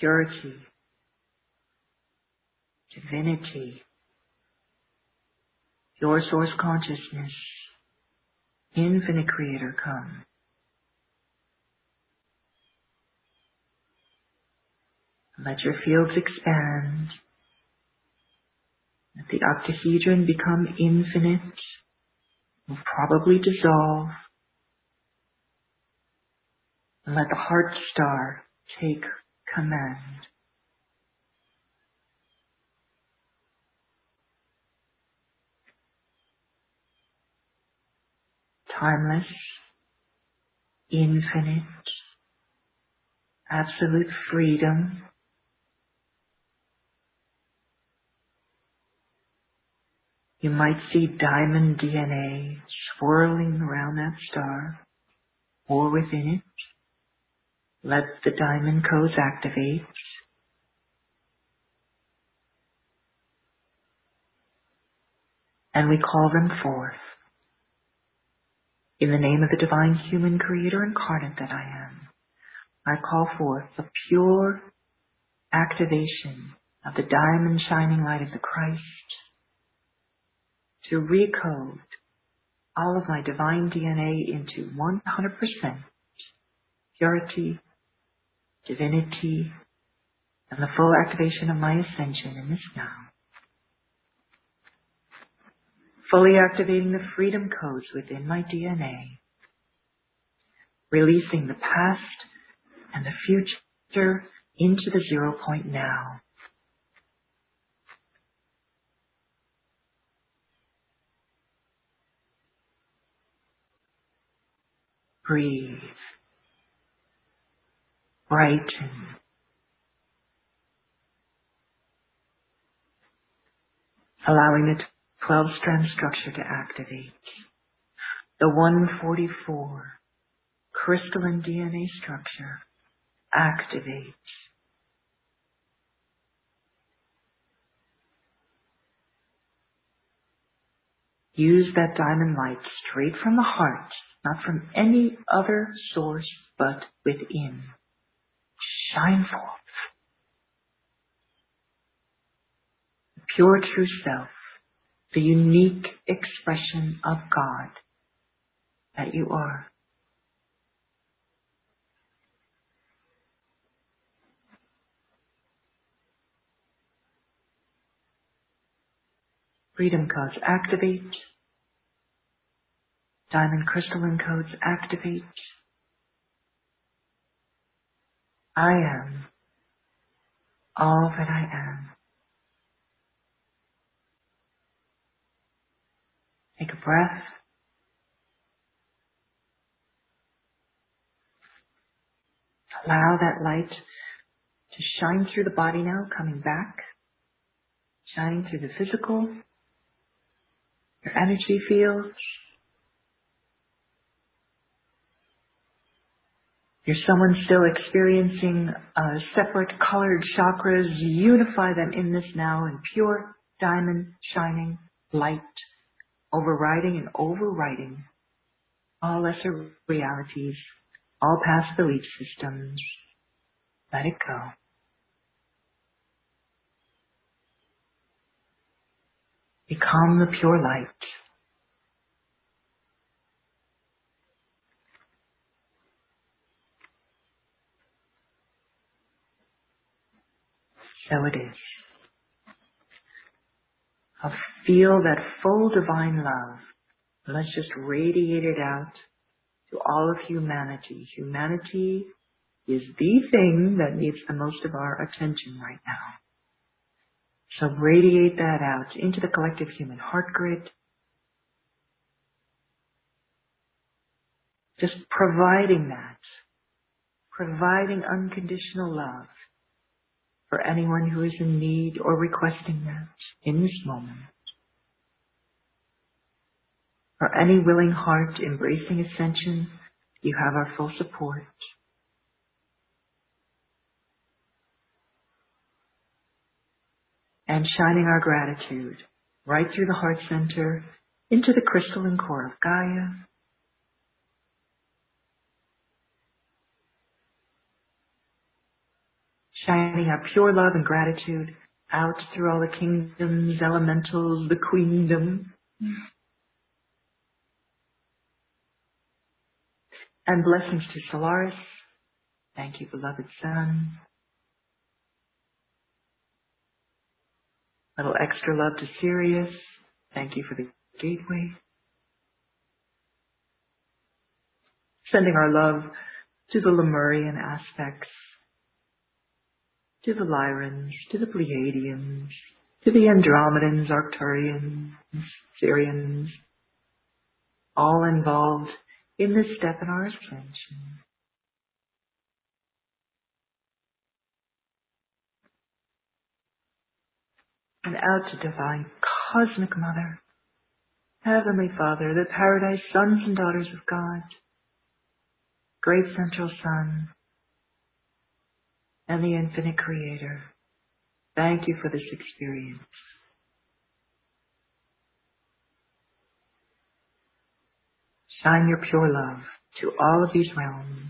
Speaker 2: Purity, divinity, your source consciousness, infinite creator come. Let your fields expand. Let the octahedron become infinite. Will probably dissolve. And let the heart star take command. Timeless, infinite, absolute freedom You might see diamond DNA swirling around that star or within it. Let the diamond codes activate. And we call them forth. In the name of the divine human creator incarnate that I am, I call forth the pure activation of the diamond shining light of the Christ to recode all of my divine DNA into 100% purity, divinity, and the full activation of my ascension in this now. Fully activating the freedom codes within my DNA, releasing the past and the future into the zero point now. breathe, brighten. Allowing the 12 strand structure to activate. The 144 crystalline DNA structure activates. Use that diamond light straight from the heart not from any other source but within. Shine forth. The pure true self, the unique expression of God that you are. Freedom codes activate Diamond crystalline codes activate. I am all that I am. Take a breath. Allow that light to shine through the body now, coming back, shining through the physical, your energy fields, You're someone still experiencing uh, separate colored chakras, unify them in this now in pure diamond shining light, overriding and overriding all lesser realities, all past belief systems. Let it go. Become the pure light. So it is. I'll feel that full divine love. Let's just radiate it out to all of humanity. Humanity is the thing that needs the most of our attention right now. So radiate that out into the collective human heart grid. Just providing that, providing unconditional love for anyone who is in need or requesting that in this moment. For any willing heart embracing ascension, you have our full support. And shining our gratitude right through the heart center into the crystalline core of Gaia. Shining our pure love and gratitude out through all the kingdoms, elementals, the queendom. And blessings to Solaris. Thank you, beloved son. little extra love to Sirius. Thank you for the gateway. Sending our love to the Lemurian aspects, to the Lyrans, to the Pleiadians, to the Andromedans, Arcturians, Sirians, all involved in this step in our ascension. And out to divine cosmic mother, heavenly father, the paradise sons and daughters of God, great central sun, and the infinite creator. Thank you for this experience. Shine your pure love to all of these realms.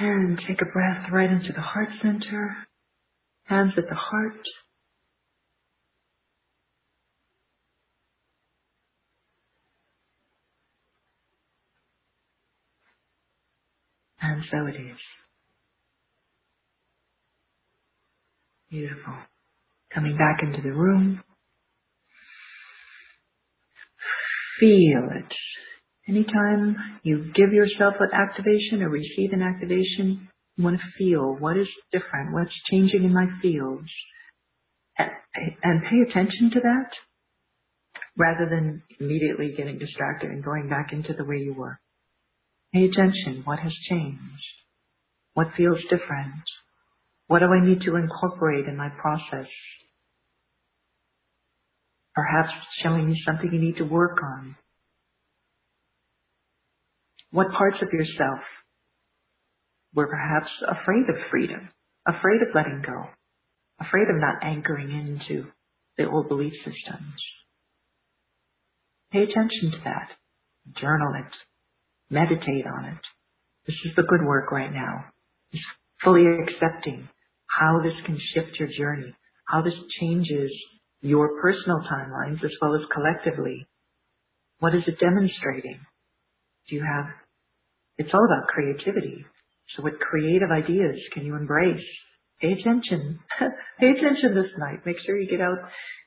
Speaker 2: And take a breath right into the heart center, hands at the heart. And so it is. Beautiful. Coming back into the room. Feel it. Anytime you give yourself an activation or receive an activation, you want to feel what is different, what's changing in my fields, and, and pay attention to that rather than immediately getting distracted and going back into the way you were. Pay attention. What has changed? What feels different? What do I need to incorporate in my process? Perhaps showing you something you need to work on. What parts of yourself were perhaps afraid of freedom, afraid of letting go, afraid of not anchoring into the old belief systems? Pay attention to that. Journal it. Meditate on it. This is the good work right now. Is fully accepting how this can shift your journey, how this changes your personal timelines as well as collectively. What is it demonstrating? Do you have, it's all about creativity. So what creative ideas can you embrace? Pay attention. *laughs* Pay attention this night. Make sure you get out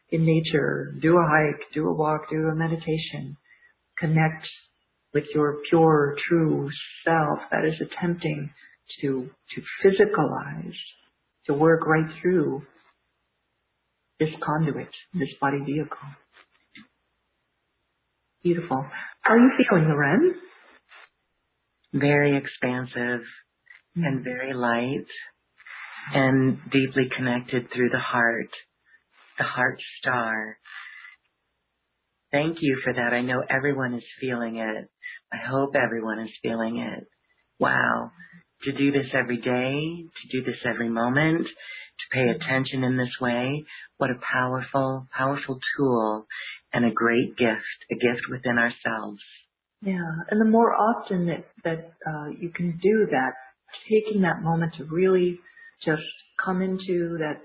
Speaker 2: in nature, do a hike, do a walk, do a meditation. Connect with your pure, true self that is attempting to, to physicalize to work right through this conduit, this body vehicle. Beautiful. How are you feeling, Lauren?
Speaker 1: Very expansive mm-hmm. and very light and deeply connected through the heart, the heart star. Thank you for that. I know everyone is feeling it. I hope everyone is feeling it. Wow to do this every day, to do this every moment, to pay attention in this way. What a powerful, powerful tool and a great gift, a gift within ourselves.
Speaker 2: Yeah, and the more often that, that uh, you can do that, taking that moment to really just come into that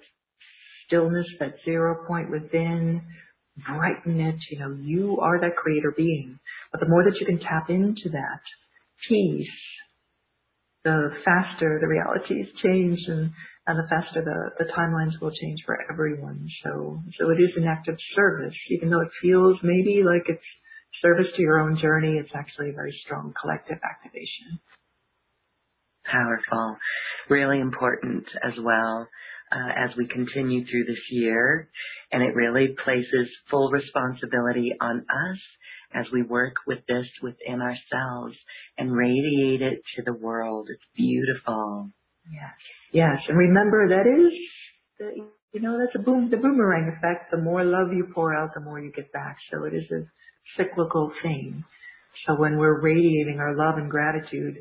Speaker 2: stillness, that zero point within, brighten it, you know, you are that creator being. But the more that you can tap into that peace, the faster the realities change and, and the faster the, the timelines will change for everyone. So, so it is an act of service, even though it feels maybe like it's service to your own journey. It's actually a very strong collective activation.
Speaker 1: Powerful. Really important as well. Uh, as we continue through this year, and it really places full responsibility on us as we work with this within ourselves and radiate it to the world. It's beautiful.
Speaker 2: Yes. Yes. And remember that is, the, you know, that's a boom, the boomerang effect. The more love you pour out, the more you get back. So it is a cyclical thing. So when we're radiating our love and gratitude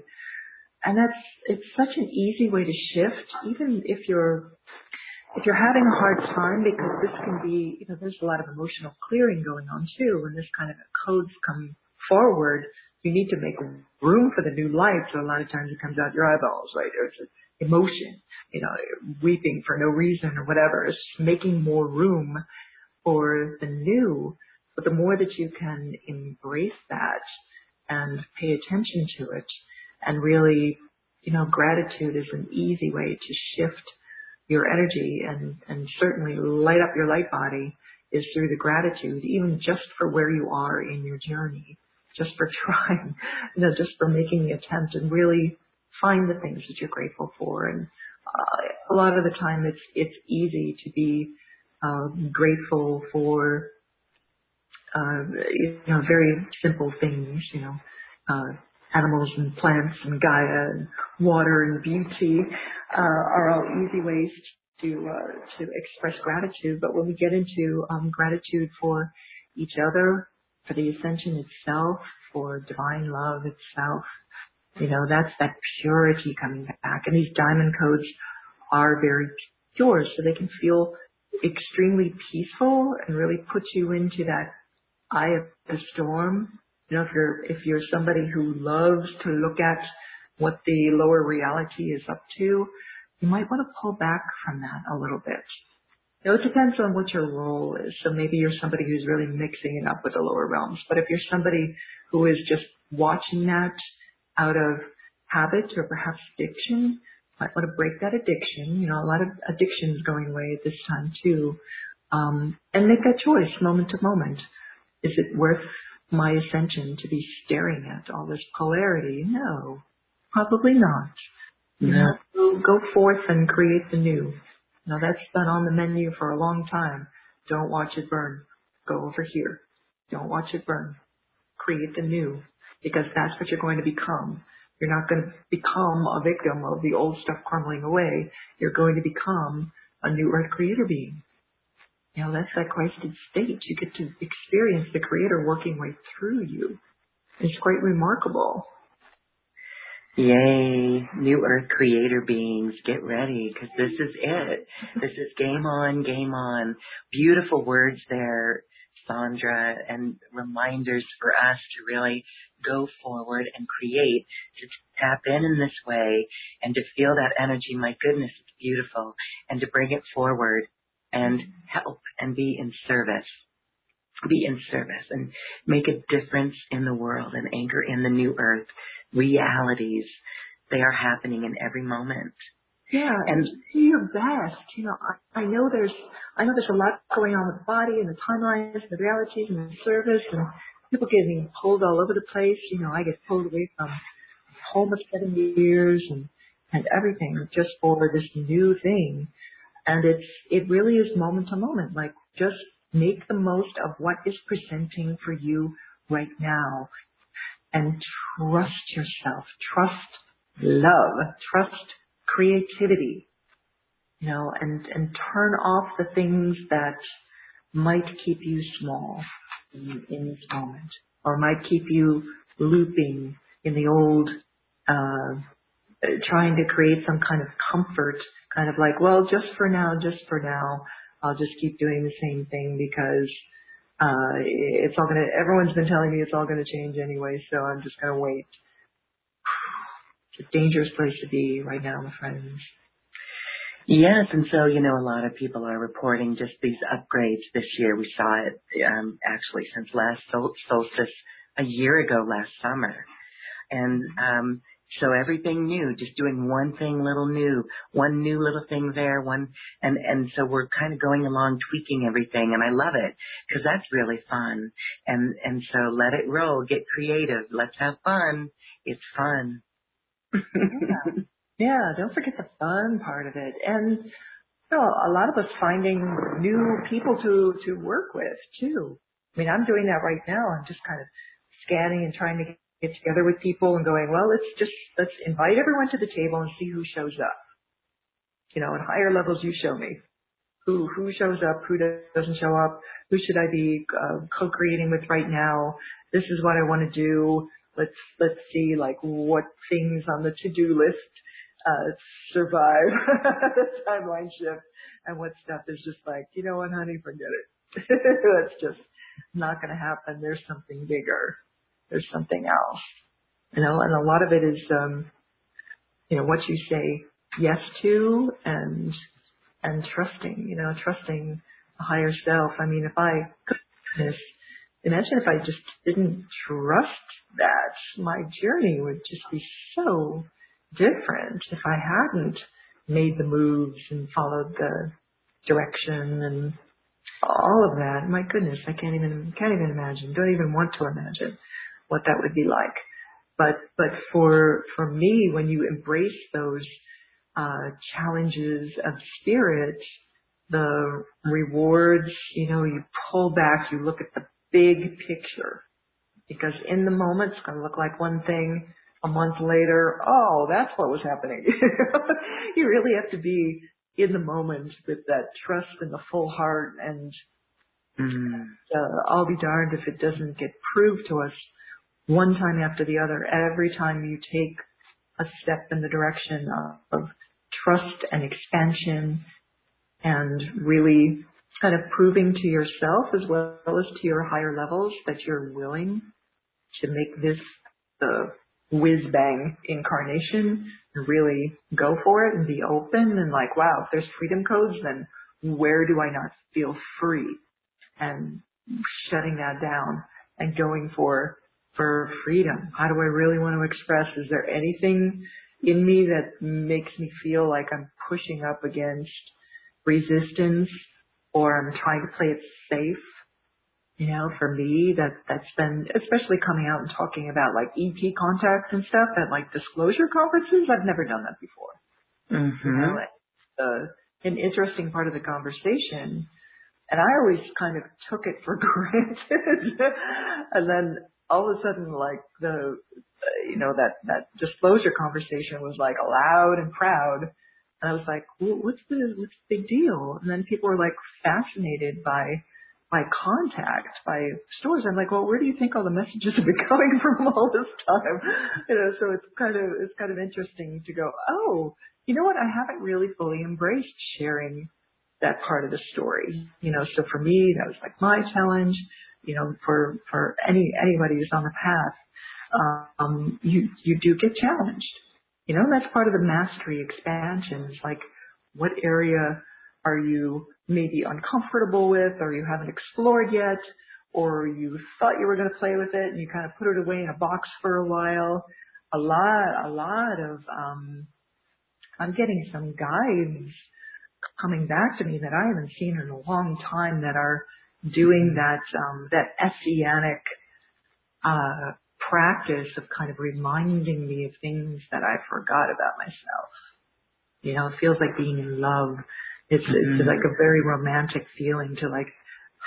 Speaker 2: and that's it's such an easy way to shift, even if you're if you're having a hard time, because this can be, you know, there's a lot of emotional clearing going on too. When this kind of codes come forward, you need to make room for the new light. So a lot of times it comes out your eyeballs, right? Or it's emotion, you know, weeping for no reason or whatever. It's making more room for the new. But the more that you can embrace that and pay attention to it and really, you know, gratitude is an easy way to shift your energy and, and certainly light up your light body is through the gratitude, even just for where you are in your journey, just for *laughs* trying, you know, just for making the attempt and really find the things that you're grateful for. And uh, a lot of the time it's, it's easy to be uh, grateful for, uh, you know, very simple things, you know, uh, animals and plants and Gaia and water and beauty uh, are all easy ways to uh, to express gratitude. But when we get into um, gratitude for each other, for the ascension itself, for divine love itself, you know, that's that purity coming back. And these diamond codes are very pure, so they can feel extremely peaceful and really put you into that eye of the storm you know, if you're if you're somebody who loves to look at what the lower reality is up to, you might want to pull back from that a little bit. You know, it depends on what your role is. So maybe you're somebody who's really mixing it up with the lower realms. But if you're somebody who is just watching that out of habit or perhaps addiction, might want to break that addiction. You know, a lot of addictions going away at this time too. Um, and make that choice moment to moment. Is it worth my ascension to be staring at all this polarity? No, probably not.
Speaker 1: No.
Speaker 2: Go, go forth and create the new. Now that's been on the menu for a long time. Don't watch it burn. Go over here. Don't watch it burn. Create the new because that's what you're going to become. You're not going to become a victim of the old stuff crumbling away. You're going to become a new earth creator being. You know, that's that Christed state. You get to experience the Creator working right through you. It's quite remarkable.
Speaker 1: Yay, new earth creator beings, get ready because this is it. This is game on, game on. Beautiful words there, Sandra, and reminders for us to really go forward and create, to tap in in this way and to feel that energy. My goodness, it's beautiful. And to bring it forward and help and be in service. Be in service and make a difference in the world and anchor in the new earth realities. They are happening in every moment.
Speaker 2: Yeah, and do your best. You know, I, I know there's, I know there's a lot going on with the body and the timelines and the realities and the service and people getting pulled all over the place. You know, I get pulled away from home of seven years and, and everything just for this new thing. And it's, it really is moment to moment. Like just make the most of what is presenting for you right now. And trust yourself, trust love, trust creativity, you know, and, and turn off the things that might keep you small in, in this moment or might keep you looping in the old, uh, trying to create some kind of comfort kind of like, well, just for now, just for now, I'll just keep doing the same thing because uh it's all gonna everyone's been telling me it's all gonna change anyway, so I'm just gonna wait. It's a dangerous place to be right now, my friends.
Speaker 1: Yes, and so you know a lot of people are reporting just these upgrades this year. We saw it um, actually since last sol- solstice a year ago, last summer, and um, so everything new, just doing one thing little new, one new little thing there, one, and, and so we're kind of going along tweaking everything and I love it because that's really fun. And, and so let it roll, get creative, let's have fun. It's fun.
Speaker 2: yeah. yeah, don't forget the fun part of it. And you know, a lot of us finding new people to, to work with too. I mean, I'm doing that right now. I'm just kind of scanning and trying to get together with people and going, well, let's just, let's invite everyone to the table and see who shows up. You know, at higher levels, you show me who, who shows up, who doesn't show up, who should I be uh, co-creating with right now. This is what I want to do. let's let's see like what things on the to-do list uh, survive *laughs* the timeline shift, and what stuff is just like, you know what, honey, forget it. *laughs* That's just not going to happen. There's something bigger. There's something else. You know, and a lot of it is, um, you know, what you say yes to and and trusting. You know, trusting a higher self. I mean, if I goodness, imagine if I just didn't trust that, my journey would just be so different if I hadn't made the moves and followed the direction and all of that. My goodness, I can't even can't even imagine. Don't even want to imagine what that would be like. But but for for me, when you embrace those uh, challenges of spirit, the rewards, you know, you pull back, you look at the big picture. Because in the moment, it's going to look like one thing. A month later, oh, that's what was happening. *laughs* you really have to be in the moment with that trust and the full heart and mm. uh, I'll be darned if it doesn't get proved to us one time after the other every time you take a step in the direction of, of trust and expansion and really kind of proving to yourself as well as to your higher levels that you're willing to make this the whiz bang incarnation and really go for it and be open and like, wow, if there's freedom codes, then where do I not feel free? And shutting that down and going for, for freedom. How do I really want to express? Is there anything in me that makes me feel like I'm pushing up against resistance or I'm trying to play it safe? you know, for me, that that's been especially coming out and talking about like ET contacts and stuff at like disclosure conferences. I've never done that before. Mm-hmm. You know, uh, an interesting part of the conversation, and I always kind of took it for *laughs* granted, and then all of a sudden, like the, you know, that that disclosure conversation was like loud and proud. And I was like, well, what's the what's the big deal? And then people were like fascinated by by contact, by stores. I'm like, well, where do you think all the messages have been *laughs* coming from all this time? You know, so it's kind of it's kind of interesting to go, oh, you know what? I haven't really fully embraced sharing that part of the story. You know, so for me, that was like my challenge. You know, for for any anybody who's on the path, um, you you do get challenged. You know, that's part of the mastery expansion. It's like, what area are you maybe uncomfortable with or you haven't explored yet or you thought you were going to play with it and you kind of put it away in a box for a while. A lot, a lot of, um, I'm getting some guides coming back to me that I haven't seen in a long time that are doing that, um, that Essenic, uh, practice of kind of reminding me of things that I forgot about myself. You know, it feels like being in love it's, mm-hmm. it's like a very romantic feeling to like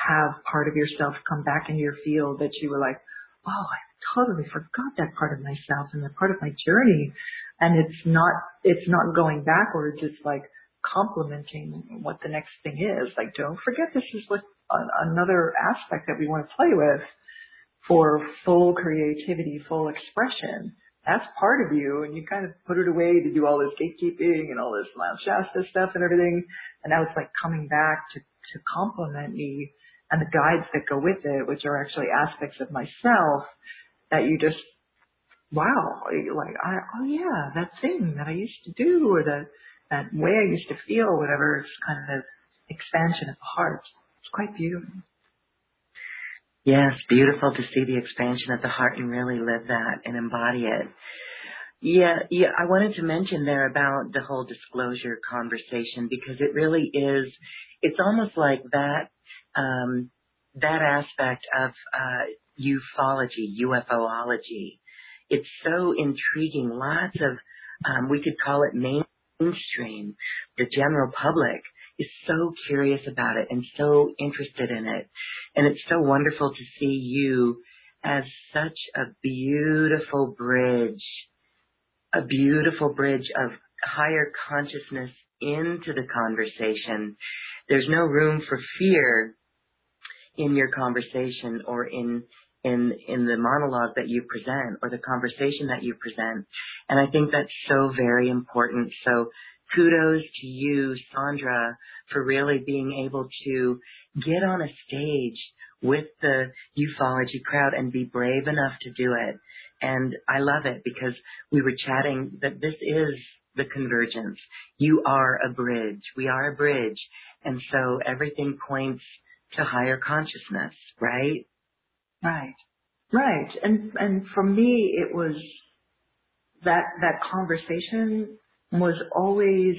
Speaker 2: have part of yourself come back into your field that you were like, oh, I totally forgot that part of myself and that part of my journey. And it's not, it's not going backwards. It's like complementing what the next thing is. Like, don't forget this is like another aspect that we want to play with for full creativity, full expression that's part of you and you kind of put it away to do all this gatekeeping and all this Mount Shasta stuff and everything. And now it's like coming back to, to complement me and the guides that go with it, which are actually aspects of myself that you just, wow, like, I, oh yeah, that thing that I used to do or that, that way I used to feel, whatever, it's kind of expansion of the heart. It's quite beautiful.
Speaker 1: Yes, beautiful to see the expansion of the heart and really live that and embody it. Yeah, yeah, I wanted to mention there about the whole disclosure conversation because it really is, it's almost like that, um, that aspect of, uh, ufology, UFOlogy. It's so intriguing. Lots of, um, we could call it mainstream, the general public is so curious about it and so interested in it. And it's so wonderful to see you as such a beautiful bridge, a beautiful bridge of higher consciousness into the conversation. There's no room for fear in your conversation or in in in the monologue that you present or the conversation that you present and i think that's so very important so kudos to you sandra for really being able to get on a stage with the ufology crowd and be brave enough to do it. And i love it because we were chatting that this is the convergence. You are a bridge. We are a bridge. And so everything points to higher consciousness right?
Speaker 2: Right. Right. And and for me it was that that conversation was always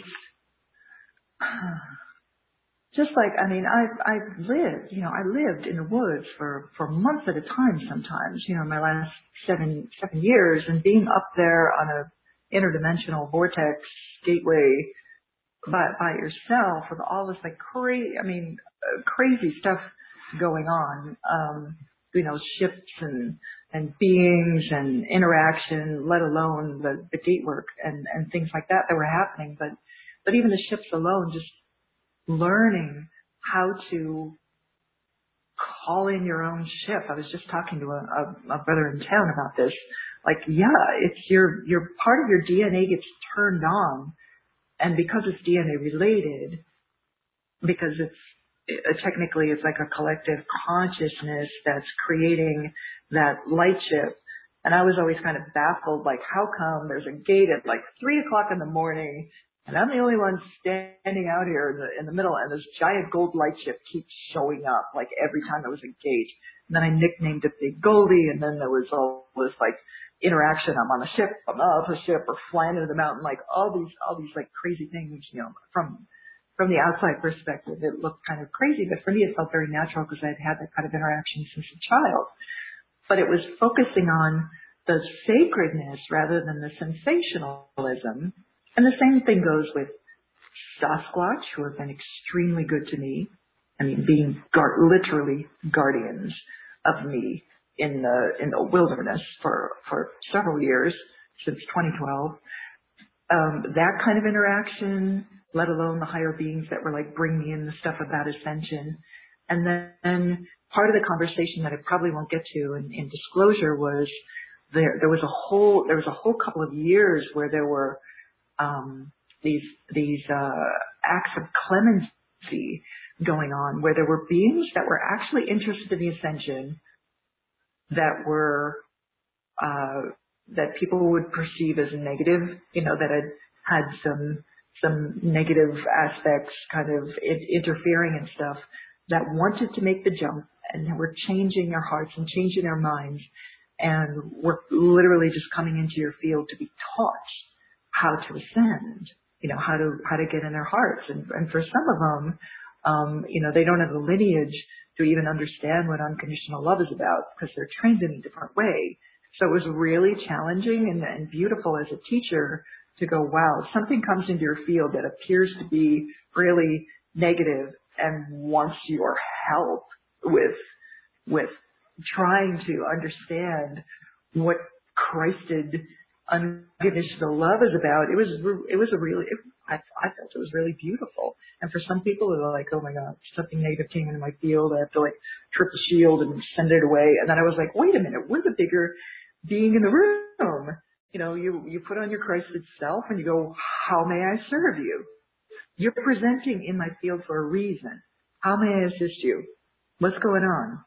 Speaker 2: just like I mean I've I've lived you know I lived in the woods for for months at a time sometimes you know my last seven seven years and being up there on a interdimensional vortex gateway by by yourself with all this like crazy I mean uh, crazy stuff going on um you know, ships and, and beings and interaction, let alone the, the gate work and, and things like that that were happening. But, but even the ships alone, just learning how to call in your own ship. I was just talking to a, a, a brother in town about this. Like, yeah, it's your, your part of your DNA gets turned on and because it's DNA related, because it's technically it's like a collective consciousness that's creating that light ship. And I was always kind of baffled, like, how come there's a gate at like three o'clock in the morning and I'm the only one standing out here in the, in the middle and this giant gold light ship keeps showing up like every time there was a gate. And then I nicknamed it Big Goldie and then there was all this like interaction. I'm on a ship, I'm off a ship or flying into the mountain, like all these, all these like crazy things, you know, from from the outside perspective, it looked kind of crazy, but for me, it felt very natural because I'd had that kind of interaction since a child. But it was focusing on the sacredness rather than the sensationalism. And the same thing goes with Sasquatch, who have been extremely good to me. I mean, being literally guardians of me in the in the wilderness for for several years since 2012. Um, that kind of interaction, let alone the higher beings that were like, bring me in the stuff about ascension. And then part of the conversation that I probably won't get to in, disclosure was there, was a whole, there was a whole couple of years where there were, um, these, these, uh, acts of clemency going on where there were beings that were actually interested in the ascension that were, uh, that people would perceive as negative, you know, that had had some some negative aspects kind of interfering and stuff that wanted to make the jump and were changing their hearts and changing their minds and were literally just coming into your field to be taught how to ascend, you know, how to, how to get in their hearts. And, and for some of them, um, you know, they don't have the lineage to even understand what unconditional love is about because they're trained in a different way. So it was really challenging and, and beautiful as a teacher to go, wow, something comes into your field that appears to be really negative and wants your help with, with trying to understand what Christed unconditional love is about. It was, it was a really, it, I, I felt it was really beautiful. And for some people, they're like, oh my God, something negative came into my field. I have to like trip the shield and send it away. And then I was like, wait a minute, we're the bigger being in the room you know, you, you put on your Christed self and you go, how may I serve you? You're presenting in my field for a reason. How may I assist you? What's going on?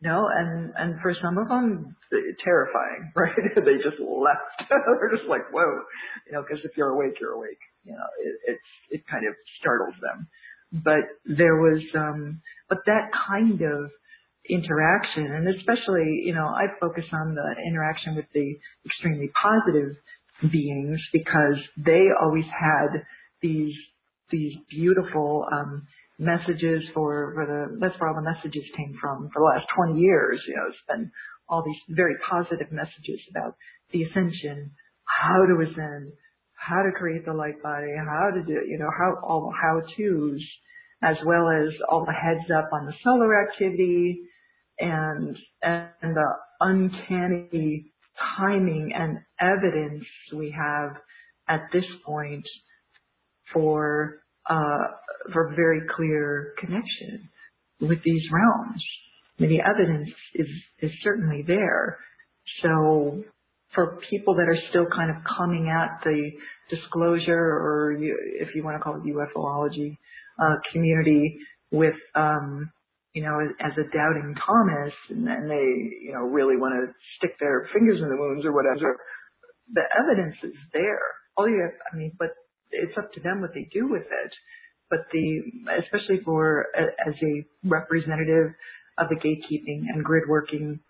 Speaker 2: No, and, and for some of them, terrifying, *laughs* right? they just left. *laughs* They're just like, whoa, you know, cause if you're awake, you're awake. You know, it, it's, it kind of startles them. But there was, um, but that kind of interaction and especially, you know, I focus on the interaction with the extremely positive beings because they always had these, these beautiful, um, messages for, the, that's where all the messages came from for the last 20 years. You know, it's been all these very positive messages about the ascension, how to ascend, how to create the light body, how to do, you know, how, all the how to's, as well as all the heads up on the solar activity, and and the uncanny timing and evidence we have at this point for uh, for very clear connection with these realms. I mean, the evidence is, is certainly there. So for people that are still kind of coming at the disclosure or if you want to call it UFOlogy uh, community with, um, you know, as a doubting Thomas and, they, you know, really want to stick their fingers in the wounds or whatever, the evidence is there. All you have, I mean, but it's up to them what they do with it. But the, especially for, as a representative of the gatekeeping and grid working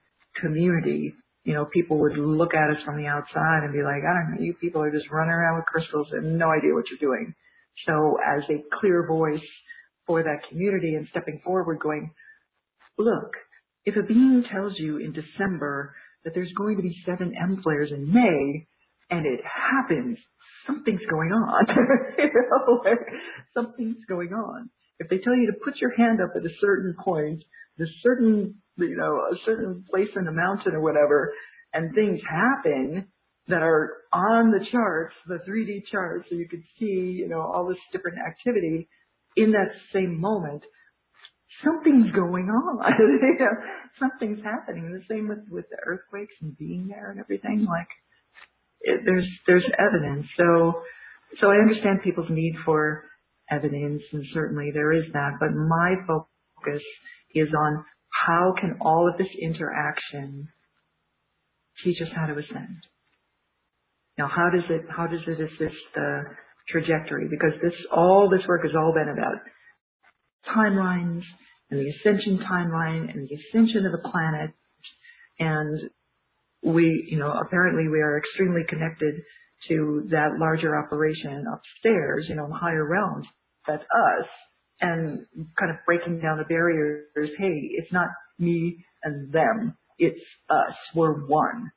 Speaker 2: community, you know, people would look at us from the outside and be like, I don't know, you people are just running around with crystals and no idea what you're doing. So as a clear voice for that community and stepping forward going, look, if a being tells you in December that there's going to be seven M flares in May and it happens, something's going on. *laughs* you know, something's going on. If they tell you to put your hand up at a certain point, a certain, you know, a certain place in the mountain or whatever, and things happen that are on the charts, the 3D charts, so you could see, you know, all this different activity in that same moment, something's going on. *laughs* you know, something's happening. The same with with the earthquakes and being there and everything. Like there's there's evidence. So so I understand people's need for evidence, and certainly there is that. But my focus is on how can all of this interaction teach us how to ascend. Now, how does it how does it assist the trajectory? Because this all this work has all been about timelines and the ascension timeline and the ascension of the planet and apparently we are extremely connected to that larger operation upstairs, you know, in higher realms. That's us. And kind of breaking down the barriers. Hey, it's not me and them. It's us. We're one.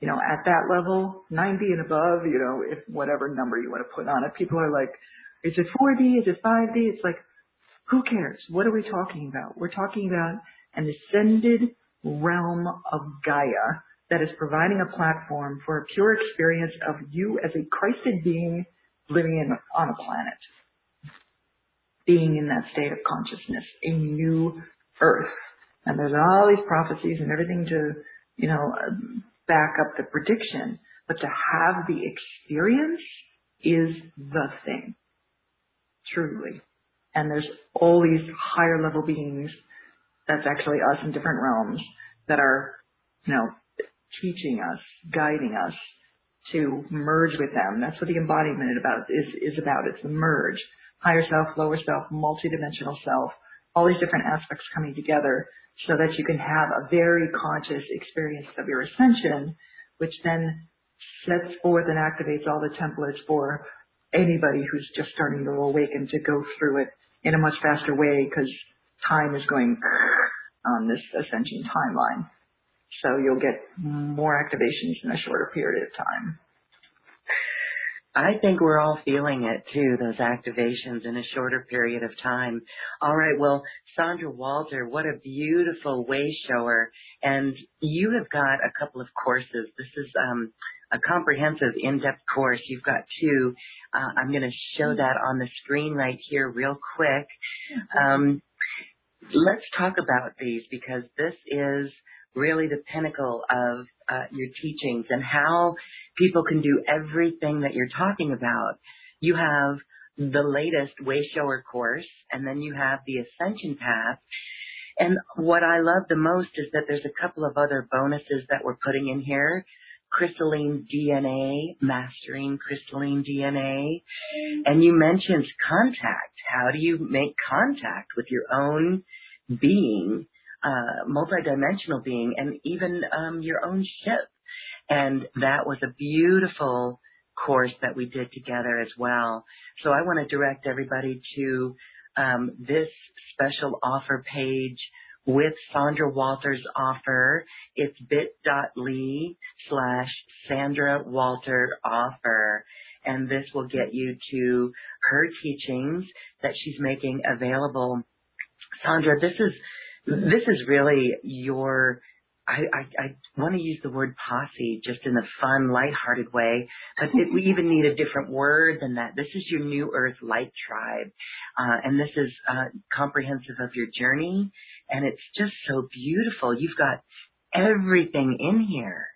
Speaker 2: You know, at that level, 90 and above, you know, if whatever number you want to put on it, people are like, is it 4D? Is it 5D? It's like, who cares? What are we talking about? We're talking about an ascended realm of Gaia that is providing a platform for a pure experience of you as a Christed being living in, on a planet. Being in that state of consciousness, a new earth. And there's all these prophecies and everything to, you know, back up the prediction. But to have the experience is the thing. Truly. And there's all these higher level beings, that's actually us in different realms, that are, you know, teaching us, guiding us to merge with them. That's what the embodiment about is, is about. It's the merge. Higher self, lower self, multidimensional self, all these different aspects coming together so that you can have a very conscious experience of your ascension, which then sets forth and activates all the templates for anybody who's just starting to awaken to go through it in a much faster way because time is going on this ascension timeline. So you'll get more activations in a shorter period of time.
Speaker 1: I think we're all feeling it too, those activations in a shorter period of time. All right, well, Sandra Walter, what a beautiful way shower. And you have got a couple of courses. This is um, a comprehensive in-depth course. You've got two. Uh, I'm going to show that on the screen right here real quick. Um, let's talk about these because this is really the pinnacle of uh, your teachings and how people can do everything that you're talking about. You have the latest Way Shower course, and then you have the Ascension Path. And what I love the most is that there's a couple of other bonuses that we're putting in here. Crystalline DNA, mastering crystalline DNA. And you mentioned contact. How do you make contact with your own being multidimensional being and even um, your own ship. And that was a beautiful course that we did together as well. So I want to direct everybody to um, this special offer page with Sandra Walter's offer. It's bit.ly slash Sandra Walter offer. And this will get you to her teachings that she's making available. Sandra, this is this is really your I, want to use the word posse just in a fun, lighthearted way, but it, we even need a different word than that. This is your New Earth Light Tribe, uh, and this is uh, comprehensive of your journey and it's just so beautiful. You've got everything in here.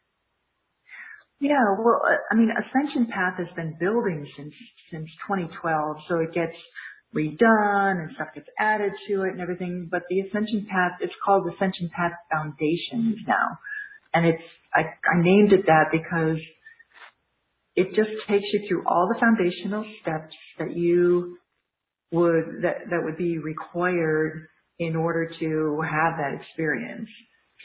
Speaker 2: Yeah, well, uh, I mean, Ascension Path has been building since since 2012, so it gets redone and stuff gets added to it and everything. But the Ascension Path, it's called Ascension Path Foundations now, and it's I, I named it that because it just takes you through all the foundational steps that you would that that would be required in order to have that experience.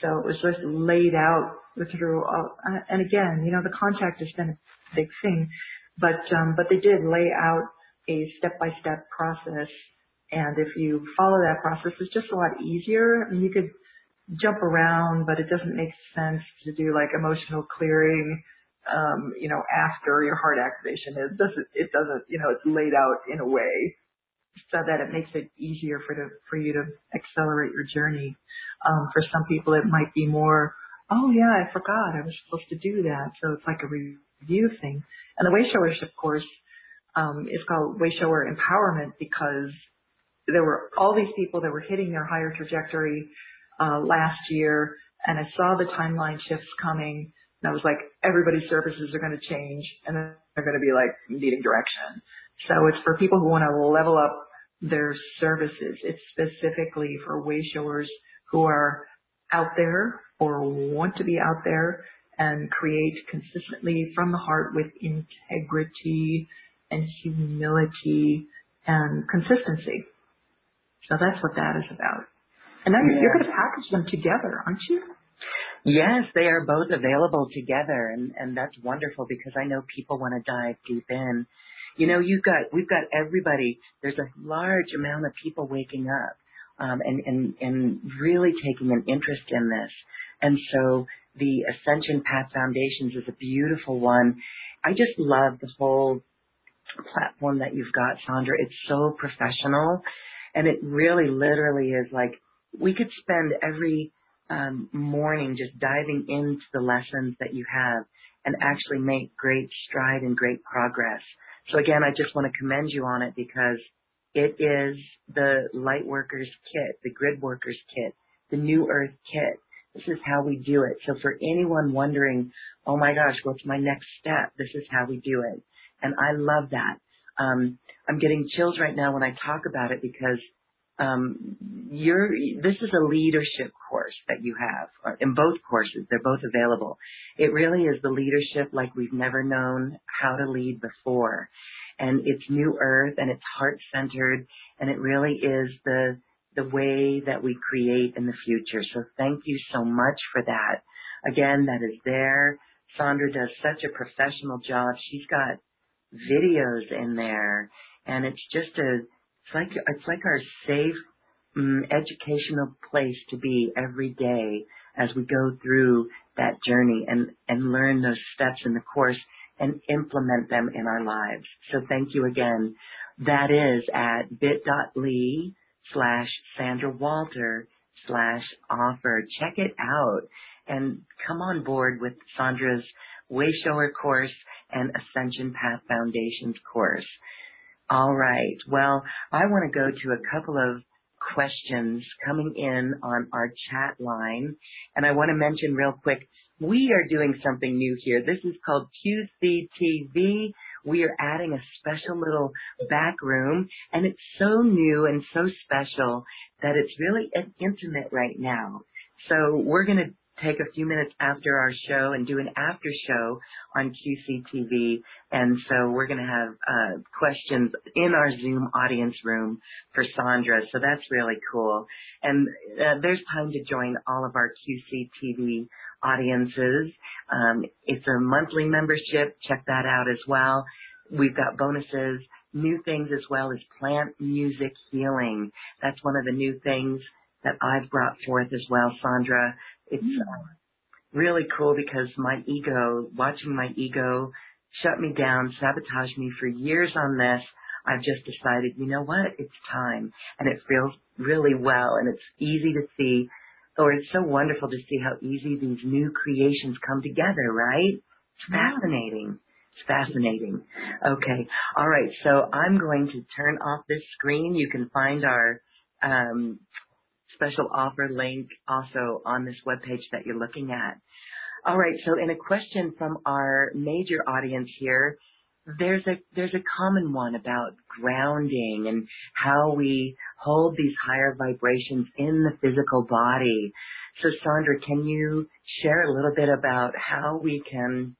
Speaker 2: So it was just laid out through, all, and again, you know, the contact has been a big thing, but um, but they did lay out a step-by-step process, and if you follow that process, it's just a lot easier. I mean, you could jump around, but it doesn't make sense to do like emotional clearing, um, you know, after your heart activation. It doesn't, it doesn't, you know, it's laid out in a way so that it makes it easier for the, for you to accelerate your journey. Um, for some people, it might be more, oh yeah, I forgot I was supposed to do that. So it's like a review thing. And the way showership course, um, is called Wayshower empowerment because there were all these people that were hitting their higher trajectory uh, last year, and I saw the timeline shifts coming, and I was like, everybody's services are going to change, and they're going to be like needing direction. So it's for people who want to level up their services. It's specifically for way showers who are out there or want to be out there and create consistently from the heart with integrity and humility and consistency. So that's what that is about. And then yeah. you're going to package them together, aren't you?
Speaker 1: Yes, they are both available together, and and that's wonderful because I know people want to dive deep in. You know, you've got we've got everybody. There's a large amount of people waking up um, and and and really taking an interest in this, and so the Ascension Path Foundations is a beautiful one. I just love the whole platform that you've got, Sandra. It's so professional, and it really, literally is like we could spend every um, morning just diving into the lessons that you have and actually make great stride and great progress. So again, I just want to commend you on it because it is the light workers kit, the grid workers kit, the new earth kit. This is how we do it. So for anyone wondering, oh my gosh, what's my next step? This is how we do it. And I love that. Um, I'm getting chills right now when I talk about it because um, you're, this is a leadership course that you have uh, in both courses. They're both available. It really is the leadership like we've never known how to lead before. And it's new earth and it's heart centered and it really is the, the way that we create in the future. So thank you so much for that. Again, that is there. Sandra does such a professional job. She's got videos in there and it's just a it's like it's like our safe um, educational place to be every day as we go through that journey and and learn those steps in the course and implement them in our lives. So thank you again. That is at bit.ly slash Sandra Walter slash offer. Check it out and come on board with Sandra's Wayshower course and Ascension Path Foundations course. All right. Well, I want to go to a couple of questions coming in on our chat line. And I want to mention real quick, we are doing something new here. This is called QCTV. We are adding a special little back room and it's so new and so special that it's really intimate right now. So we're going to take a few minutes after our show and do an after show on QCTV. And so we're going to have uh, questions in our Zoom audience room for Sandra. So that's really cool. And uh, there's time to join all of our QCTV audiences. Um, it's a monthly membership. Check that out as well. We've got bonuses, new things as well as plant music healing. That's one of the new things that I've brought forth as well, Sandra. It's uh, really cool because my ego, watching my ego shut me down, sabotage me for years on this, I've just decided, you know what, it's time. And it feels really well and it's easy to see, or it's so wonderful to see how easy these new creations come together, right? It's fascinating. It's fascinating. Okay. All right. So I'm going to turn off this screen. You can find our um, special offer link also on this webpage that you're looking at. All right. So in a question from our major audience here, there's a there's a common one about grounding and how we hold these higher vibrations in the physical body. So Sandra, can you share a little bit about how we can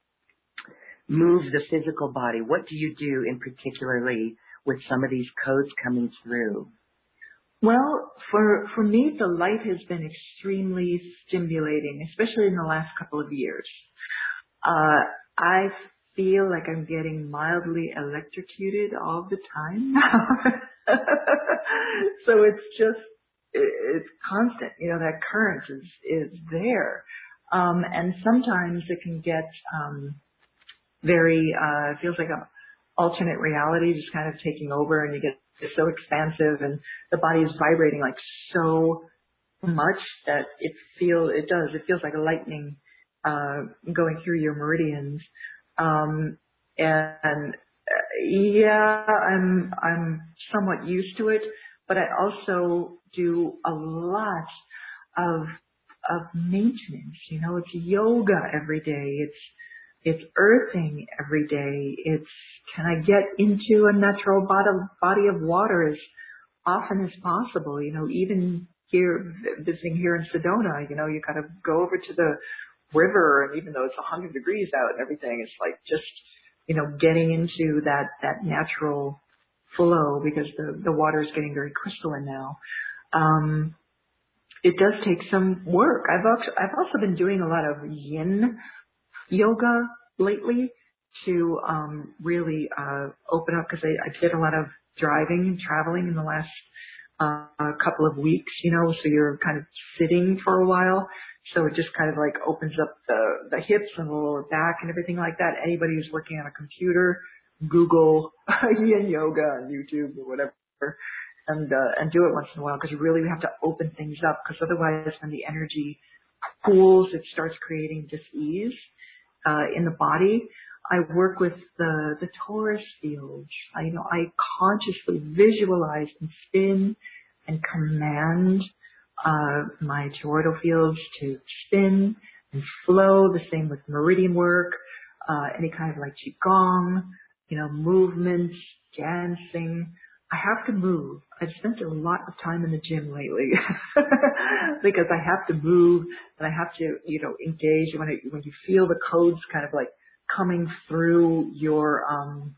Speaker 1: move the physical body? What do you do in particularly with some of these codes coming through?
Speaker 2: Well, for for me, the light has been extremely stimulating, especially in the last couple of years. Uh, I feel like I'm getting mildly electrocuted all the time now. *laughs* so it's just it's constant. You know that current is is there, um, and sometimes it can get um, very uh, feels like a alternate reality just kind of taking over, and you get so expansive and the body is vibrating like so much that it feel it does it feels like a lightning uh going through your meridians. Um and uh, yeah i'm i'm somewhat used to it but i also do a lot of of maintenance you know it's yoga every day. It's it's earthing every day. It's can I get into a natural body, of water as often as possible? You know, even here, visiting here in Sedona, you know, you kind of go over to the river and even though it's 100 degrees out and everything, it's like just, you know, getting into that, that natural flow because the, the water is getting very crystalline now. Um, it does take some work. I've also, I've also been doing a lot of yin yoga lately to um, really uh, open up because I, I did a lot of driving and traveling in the last uh, couple of weeks, you know, so you're kind of sitting for a while. So it just kind of like opens up the, the hips and the lower back and everything like that. Anybody who's working on a computer, Google *laughs* yin yoga on YouTube or whatever and, uh, and do it once in a while because you really have to open things up because otherwise when the energy pools, it starts creating dis-ease in the body. I work with the the torus field. I you know I consciously visualize and spin and command uh, my toroidal fields to spin and flow. The same with meridian work, uh, any kind of like qigong, you know, movements, dancing. I have to move. I've spent a lot of time in the gym lately *laughs* because I have to move and I have to, you know, engage when it, when you feel the codes kind of like coming through your, um,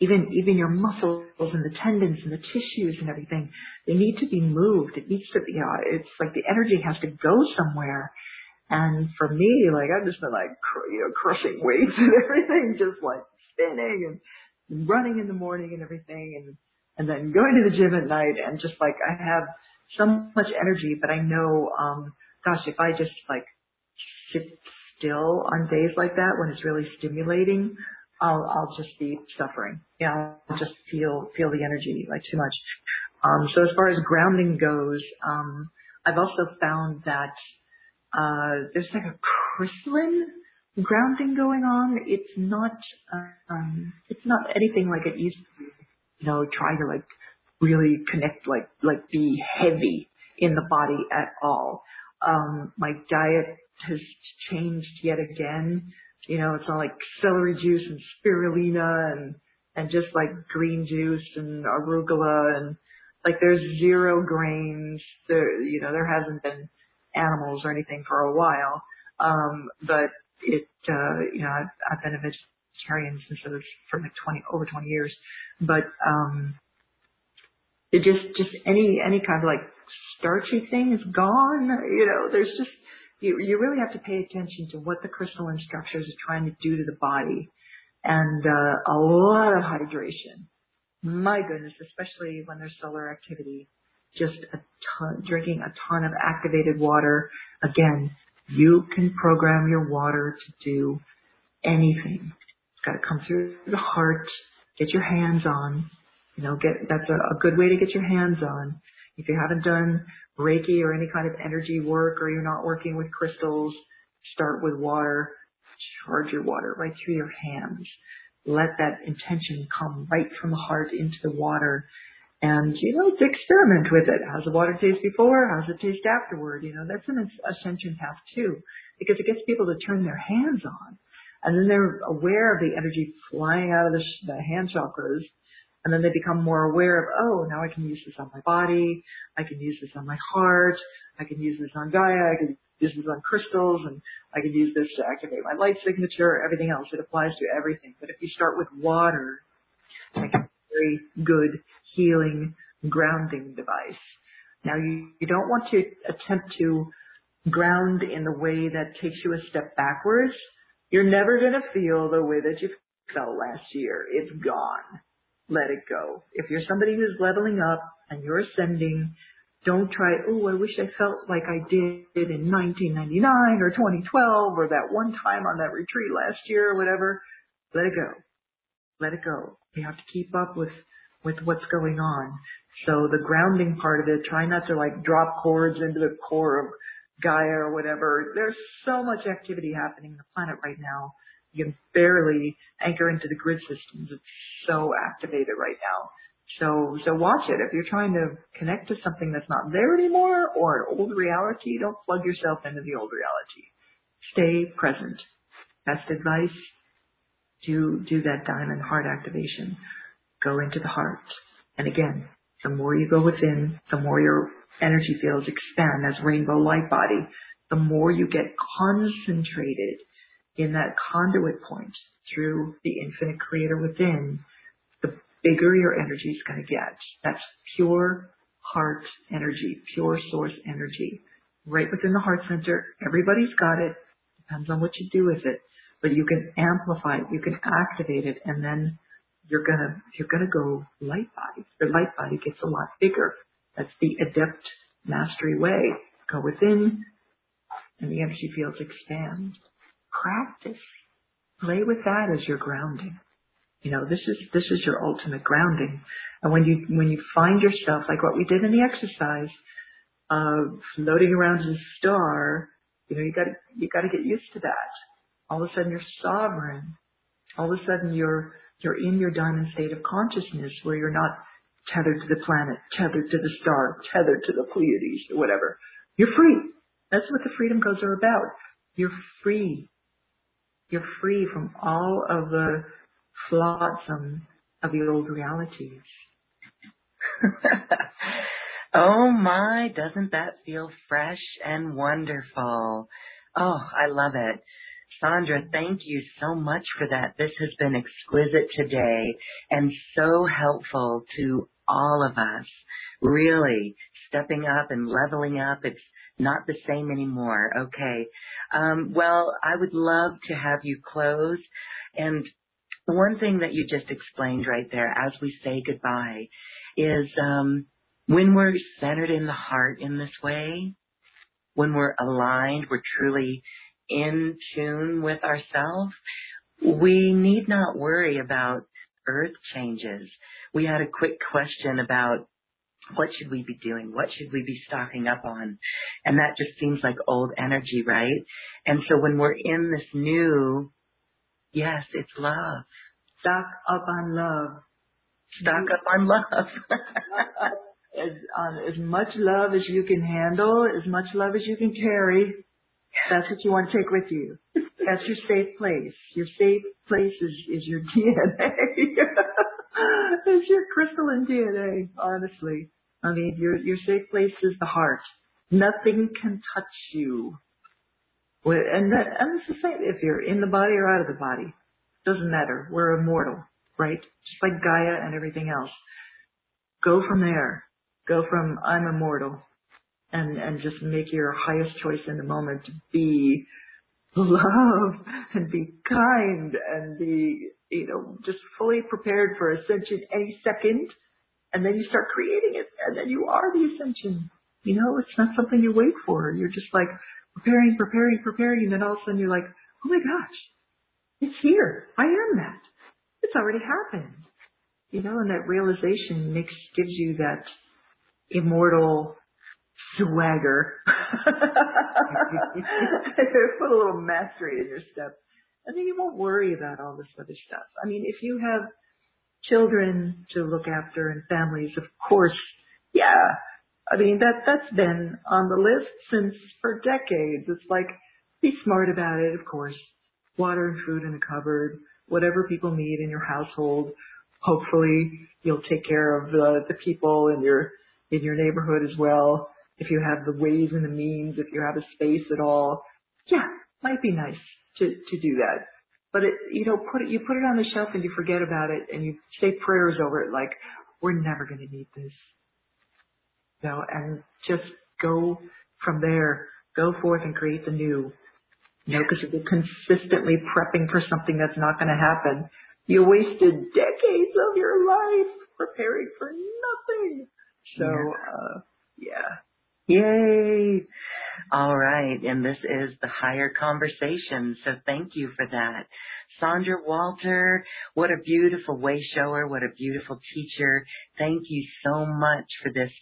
Speaker 2: even, even your muscles and the tendons and the tissues and everything, they need to be moved. It needs to be, uh, it's like the energy has to go somewhere. And for me, like I've just been like, cr- you know, crushing weights *laughs* and everything, just like spinning and running in the morning and everything and and then going to the gym at night and just like I have so much energy but I know um gosh if I just like sit still on days like that when it's really stimulating I'll I'll just be suffering. Yeah, I'll just feel feel the energy like too much. Um so as far as grounding goes, um I've also found that uh there's like a crystalline grounding going on. It's not um it's not anything like it used to be. You know, trying to like really connect like like be heavy in the body at all. Um my diet has changed yet again. You know, it's all like celery juice and spirulina and and just like green juice and arugula and like there's zero grains. There you know, there hasn't been animals or anything for a while. Um, but it, uh, you know, I've, I've been a vegetarian since I was for like 20, over 20 years, but, um, it just, just any, any kind of like starchy thing is gone. You know, there's just, you, you really have to pay attention to what the crystalline structures are trying to do to the body and, uh, a lot of hydration. My goodness, especially when there's solar activity, just a ton, drinking a ton of activated water. Again, you can program your water to do anything. It's got to come through the heart, get your hands on. You know, get that's a, a good way to get your hands on. If you haven't done Reiki or any kind of energy work or you're not working with crystals, start with water. Charge your water right through your hands. Let that intention come right from the heart into the water And, you know, experiment with it. How's the water taste before? How's it taste afterward? You know, that's an ascension path too, because it gets people to turn their hands on. And then they're aware of the energy flying out of the, the hand chakras. And then they become more aware of, oh, now I can use this on my body. I can use this on my heart. I can use this on Gaia. I can use this on crystals and I can use this to activate my light signature, everything else. It applies to everything. But if you start with water, like a very good healing grounding device. Now you, you don't want to attempt to ground in the way that takes you a step backwards. You're never going to feel the way that you felt last year. It's gone. Let it go. If you're somebody who's leveling up and you're ascending, don't try, oh, I wish I felt like I did in 1999 or 2012 or that one time on that retreat last year or whatever. Let it go. Let it go. You have to keep up with with what's going on. So the grounding part of it, try not to like drop cords into the core of Gaia or whatever. There's so much activity happening in the planet right now. You can barely anchor into the grid systems. It's so activated right now. So, so watch it. If you're trying to connect to something that's not there anymore or an old reality, don't plug yourself into the old reality. Stay present. Best advice, do, do that diamond heart activation go into the heart. And again, the more you go within, the more your energy fields expand as rainbow light body, the more you get concentrated in that conduit point through the infinite creator within, the bigger your energy is going to get. That's pure heart energy, pure source energy. Right within the heart center, everybody's got it. Depends on what you do with it. But you can amplify it, you can activate it, and then you're gonna you're gonna go light body. Your light body gets a lot bigger. That's the adept mastery way. Go within, and the energy fields expand. Practice. Play with that as your grounding. You know, this is this is your ultimate grounding. And when you when you find yourself like what we did in the exercise, of floating around as a star, you know, you gotta you gotta get used to that. All of a sudden you're sovereign. All of a sudden you're you're in your diamond state of consciousness where you're not tethered to the planet, tethered to the star, tethered to the Pleiades or whatever. You're free. That's what the freedom codes are about. You're free. You're free from all of the flotsam of the old realities. *laughs*
Speaker 1: oh my, doesn't that feel fresh and wonderful? Oh, I love it. Sandra, thank you so much for that. This has been exquisite today and so helpful to all of us. Really stepping up and leveling up. It's not the same anymore. Okay. Um, well, I would love to have you close. And one thing that you just explained right there as we say goodbye is um, when we're centered in the heart in this way, when we're aligned, we're truly in tune with ourselves, we need not worry about earth changes. We had a quick question about what should we be doing? What should we be stocking up on? And that just seems like old energy, right? And so when we're in this new, yes, it's love.
Speaker 2: Stock up on love.
Speaker 1: Stock up on love. *laughs*
Speaker 2: as, on as much love as you can handle, as much love as you can carry, that's what you want to take with you. That's your safe place. Your safe place is, is your *laughs* DNA. *laughs* *laughs* it's your crystalline DNA, honestly. I mean, your, your safe place is the heart. Nothing can touch you. And that, and it's the same if you're in the body or out of the body. Doesn't matter. We're immortal, right? Just like Gaia and everything else. Go from there. Go from I'm immortal and and just make your highest choice in the moment to be *laughs* love and be kind and be you know just fully prepared for ascension any second and then you start creating it and then you are the ascension. You know it's not something you wait for. You're just like preparing preparing preparing and then all of a sudden you're like oh my gosh it's here. I am that. It's already happened. You know and that realization makes gives you that immortal swagger. *laughs* *laughs* Put a little mastery in your step. And then you won't worry about all this other stuff. I mean, if you have children to look after and families, of course, yeah. I mean, that, that's been on the list since for decades. It's like, be smart about it, of course. Water and food in the cupboard, whatever people need in your household. Hopefully you'll take care of the, the people in your, in your neighborhood as well. If you have the ways and the means, if you have a space at all. Yeah, might be nice to, to do that. But it, you know, put it, you put it on the shelf and you forget about it and you say prayers over it like, we're never going to need this. You know, and just go from there, go forth and create the new. You know, because if you're consistently prepping for something that's not going to happen, you wasted decades of your life preparing for nothing. So,
Speaker 1: Yeah.
Speaker 2: uh, yeah.
Speaker 1: Yay! All right, and this is the higher conversation, so thank you for that. Sandra Walter, what a beautiful way shower, what a beautiful teacher. Thank you so much for this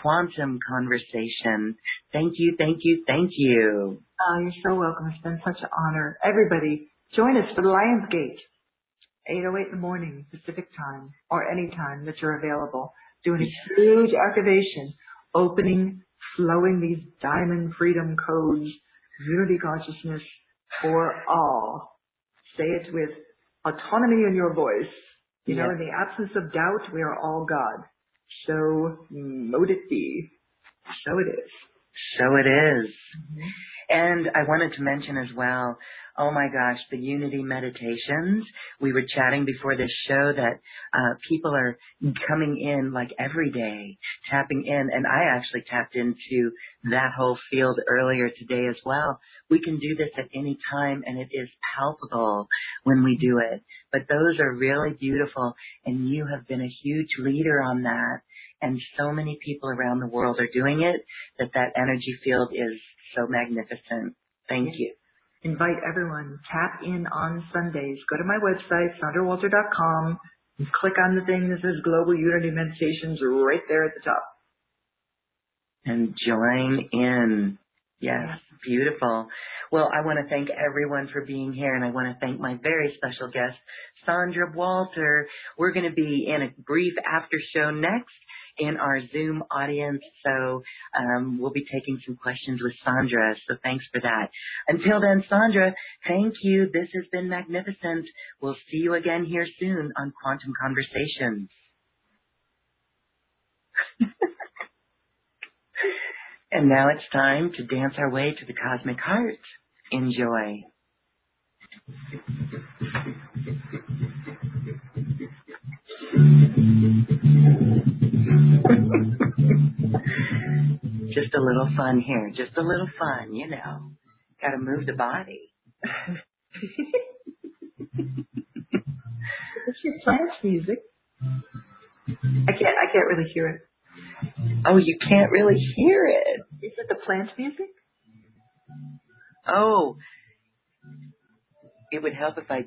Speaker 1: quantum conversation. Thank you, thank you, thank you.
Speaker 2: Oh, you're so welcome. It's been such an honor. Everybody, join us for the Lions Gate, 8.08 in the morning, Pacific time, or any time that you're available. Doing a huge activation, opening, flowing these diamond freedom codes, unity consciousness for all. Say it with autonomy in your voice. You know, in the absence of doubt, we are all God. So mote it be. So it is.
Speaker 1: So it is. Mm-hmm. And I wanted to mention as well, oh my gosh, the unity meditations. We were chatting before this show that uh, people are coming in like every day, tapping in, and I actually tapped into that whole field earlier today as well. We can do this at any time, and it is palpable when we do it. But those are really beautiful, and you have been a huge leader on that. And so many people around the world are doing it that that energy field is so magnificent. Thank you.
Speaker 2: Invite everyone, tap in on Sundays. Go to my website, sandrawalter.com, and click on the thing that says Global Unity Meditations right there at the top.
Speaker 1: And join in. Yes, beautiful. Well, I want to thank everyone for being here, and I want to thank my very special guest, Sandra Walter. We're going to be in a brief after show next in our Zoom audience, so um, we'll be taking some questions with Sandra. So thanks for that. Until then, Sandra, thank you. This has been magnificent. We'll see you again here soon on Quantum Conversations. *laughs* and now it's time to dance our way to the cosmic heart. Enjoy. Just a little fun here. Just a little fun, you know. Gotta move the body.
Speaker 2: It's your plants music. I can't, I can't really hear it.
Speaker 1: Oh, you can't really hear it.
Speaker 2: Is it the plant music?
Speaker 1: Oh. It would help if I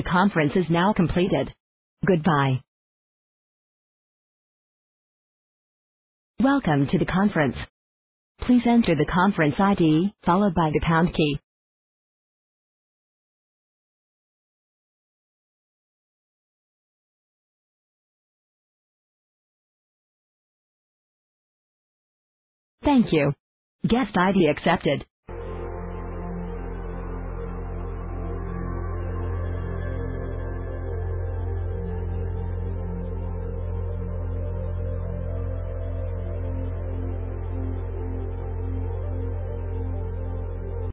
Speaker 3: The conference is now completed. Goodbye. Welcome to the conference. Please enter the conference ID, followed by the pound key. Thank you. Guest ID accepted.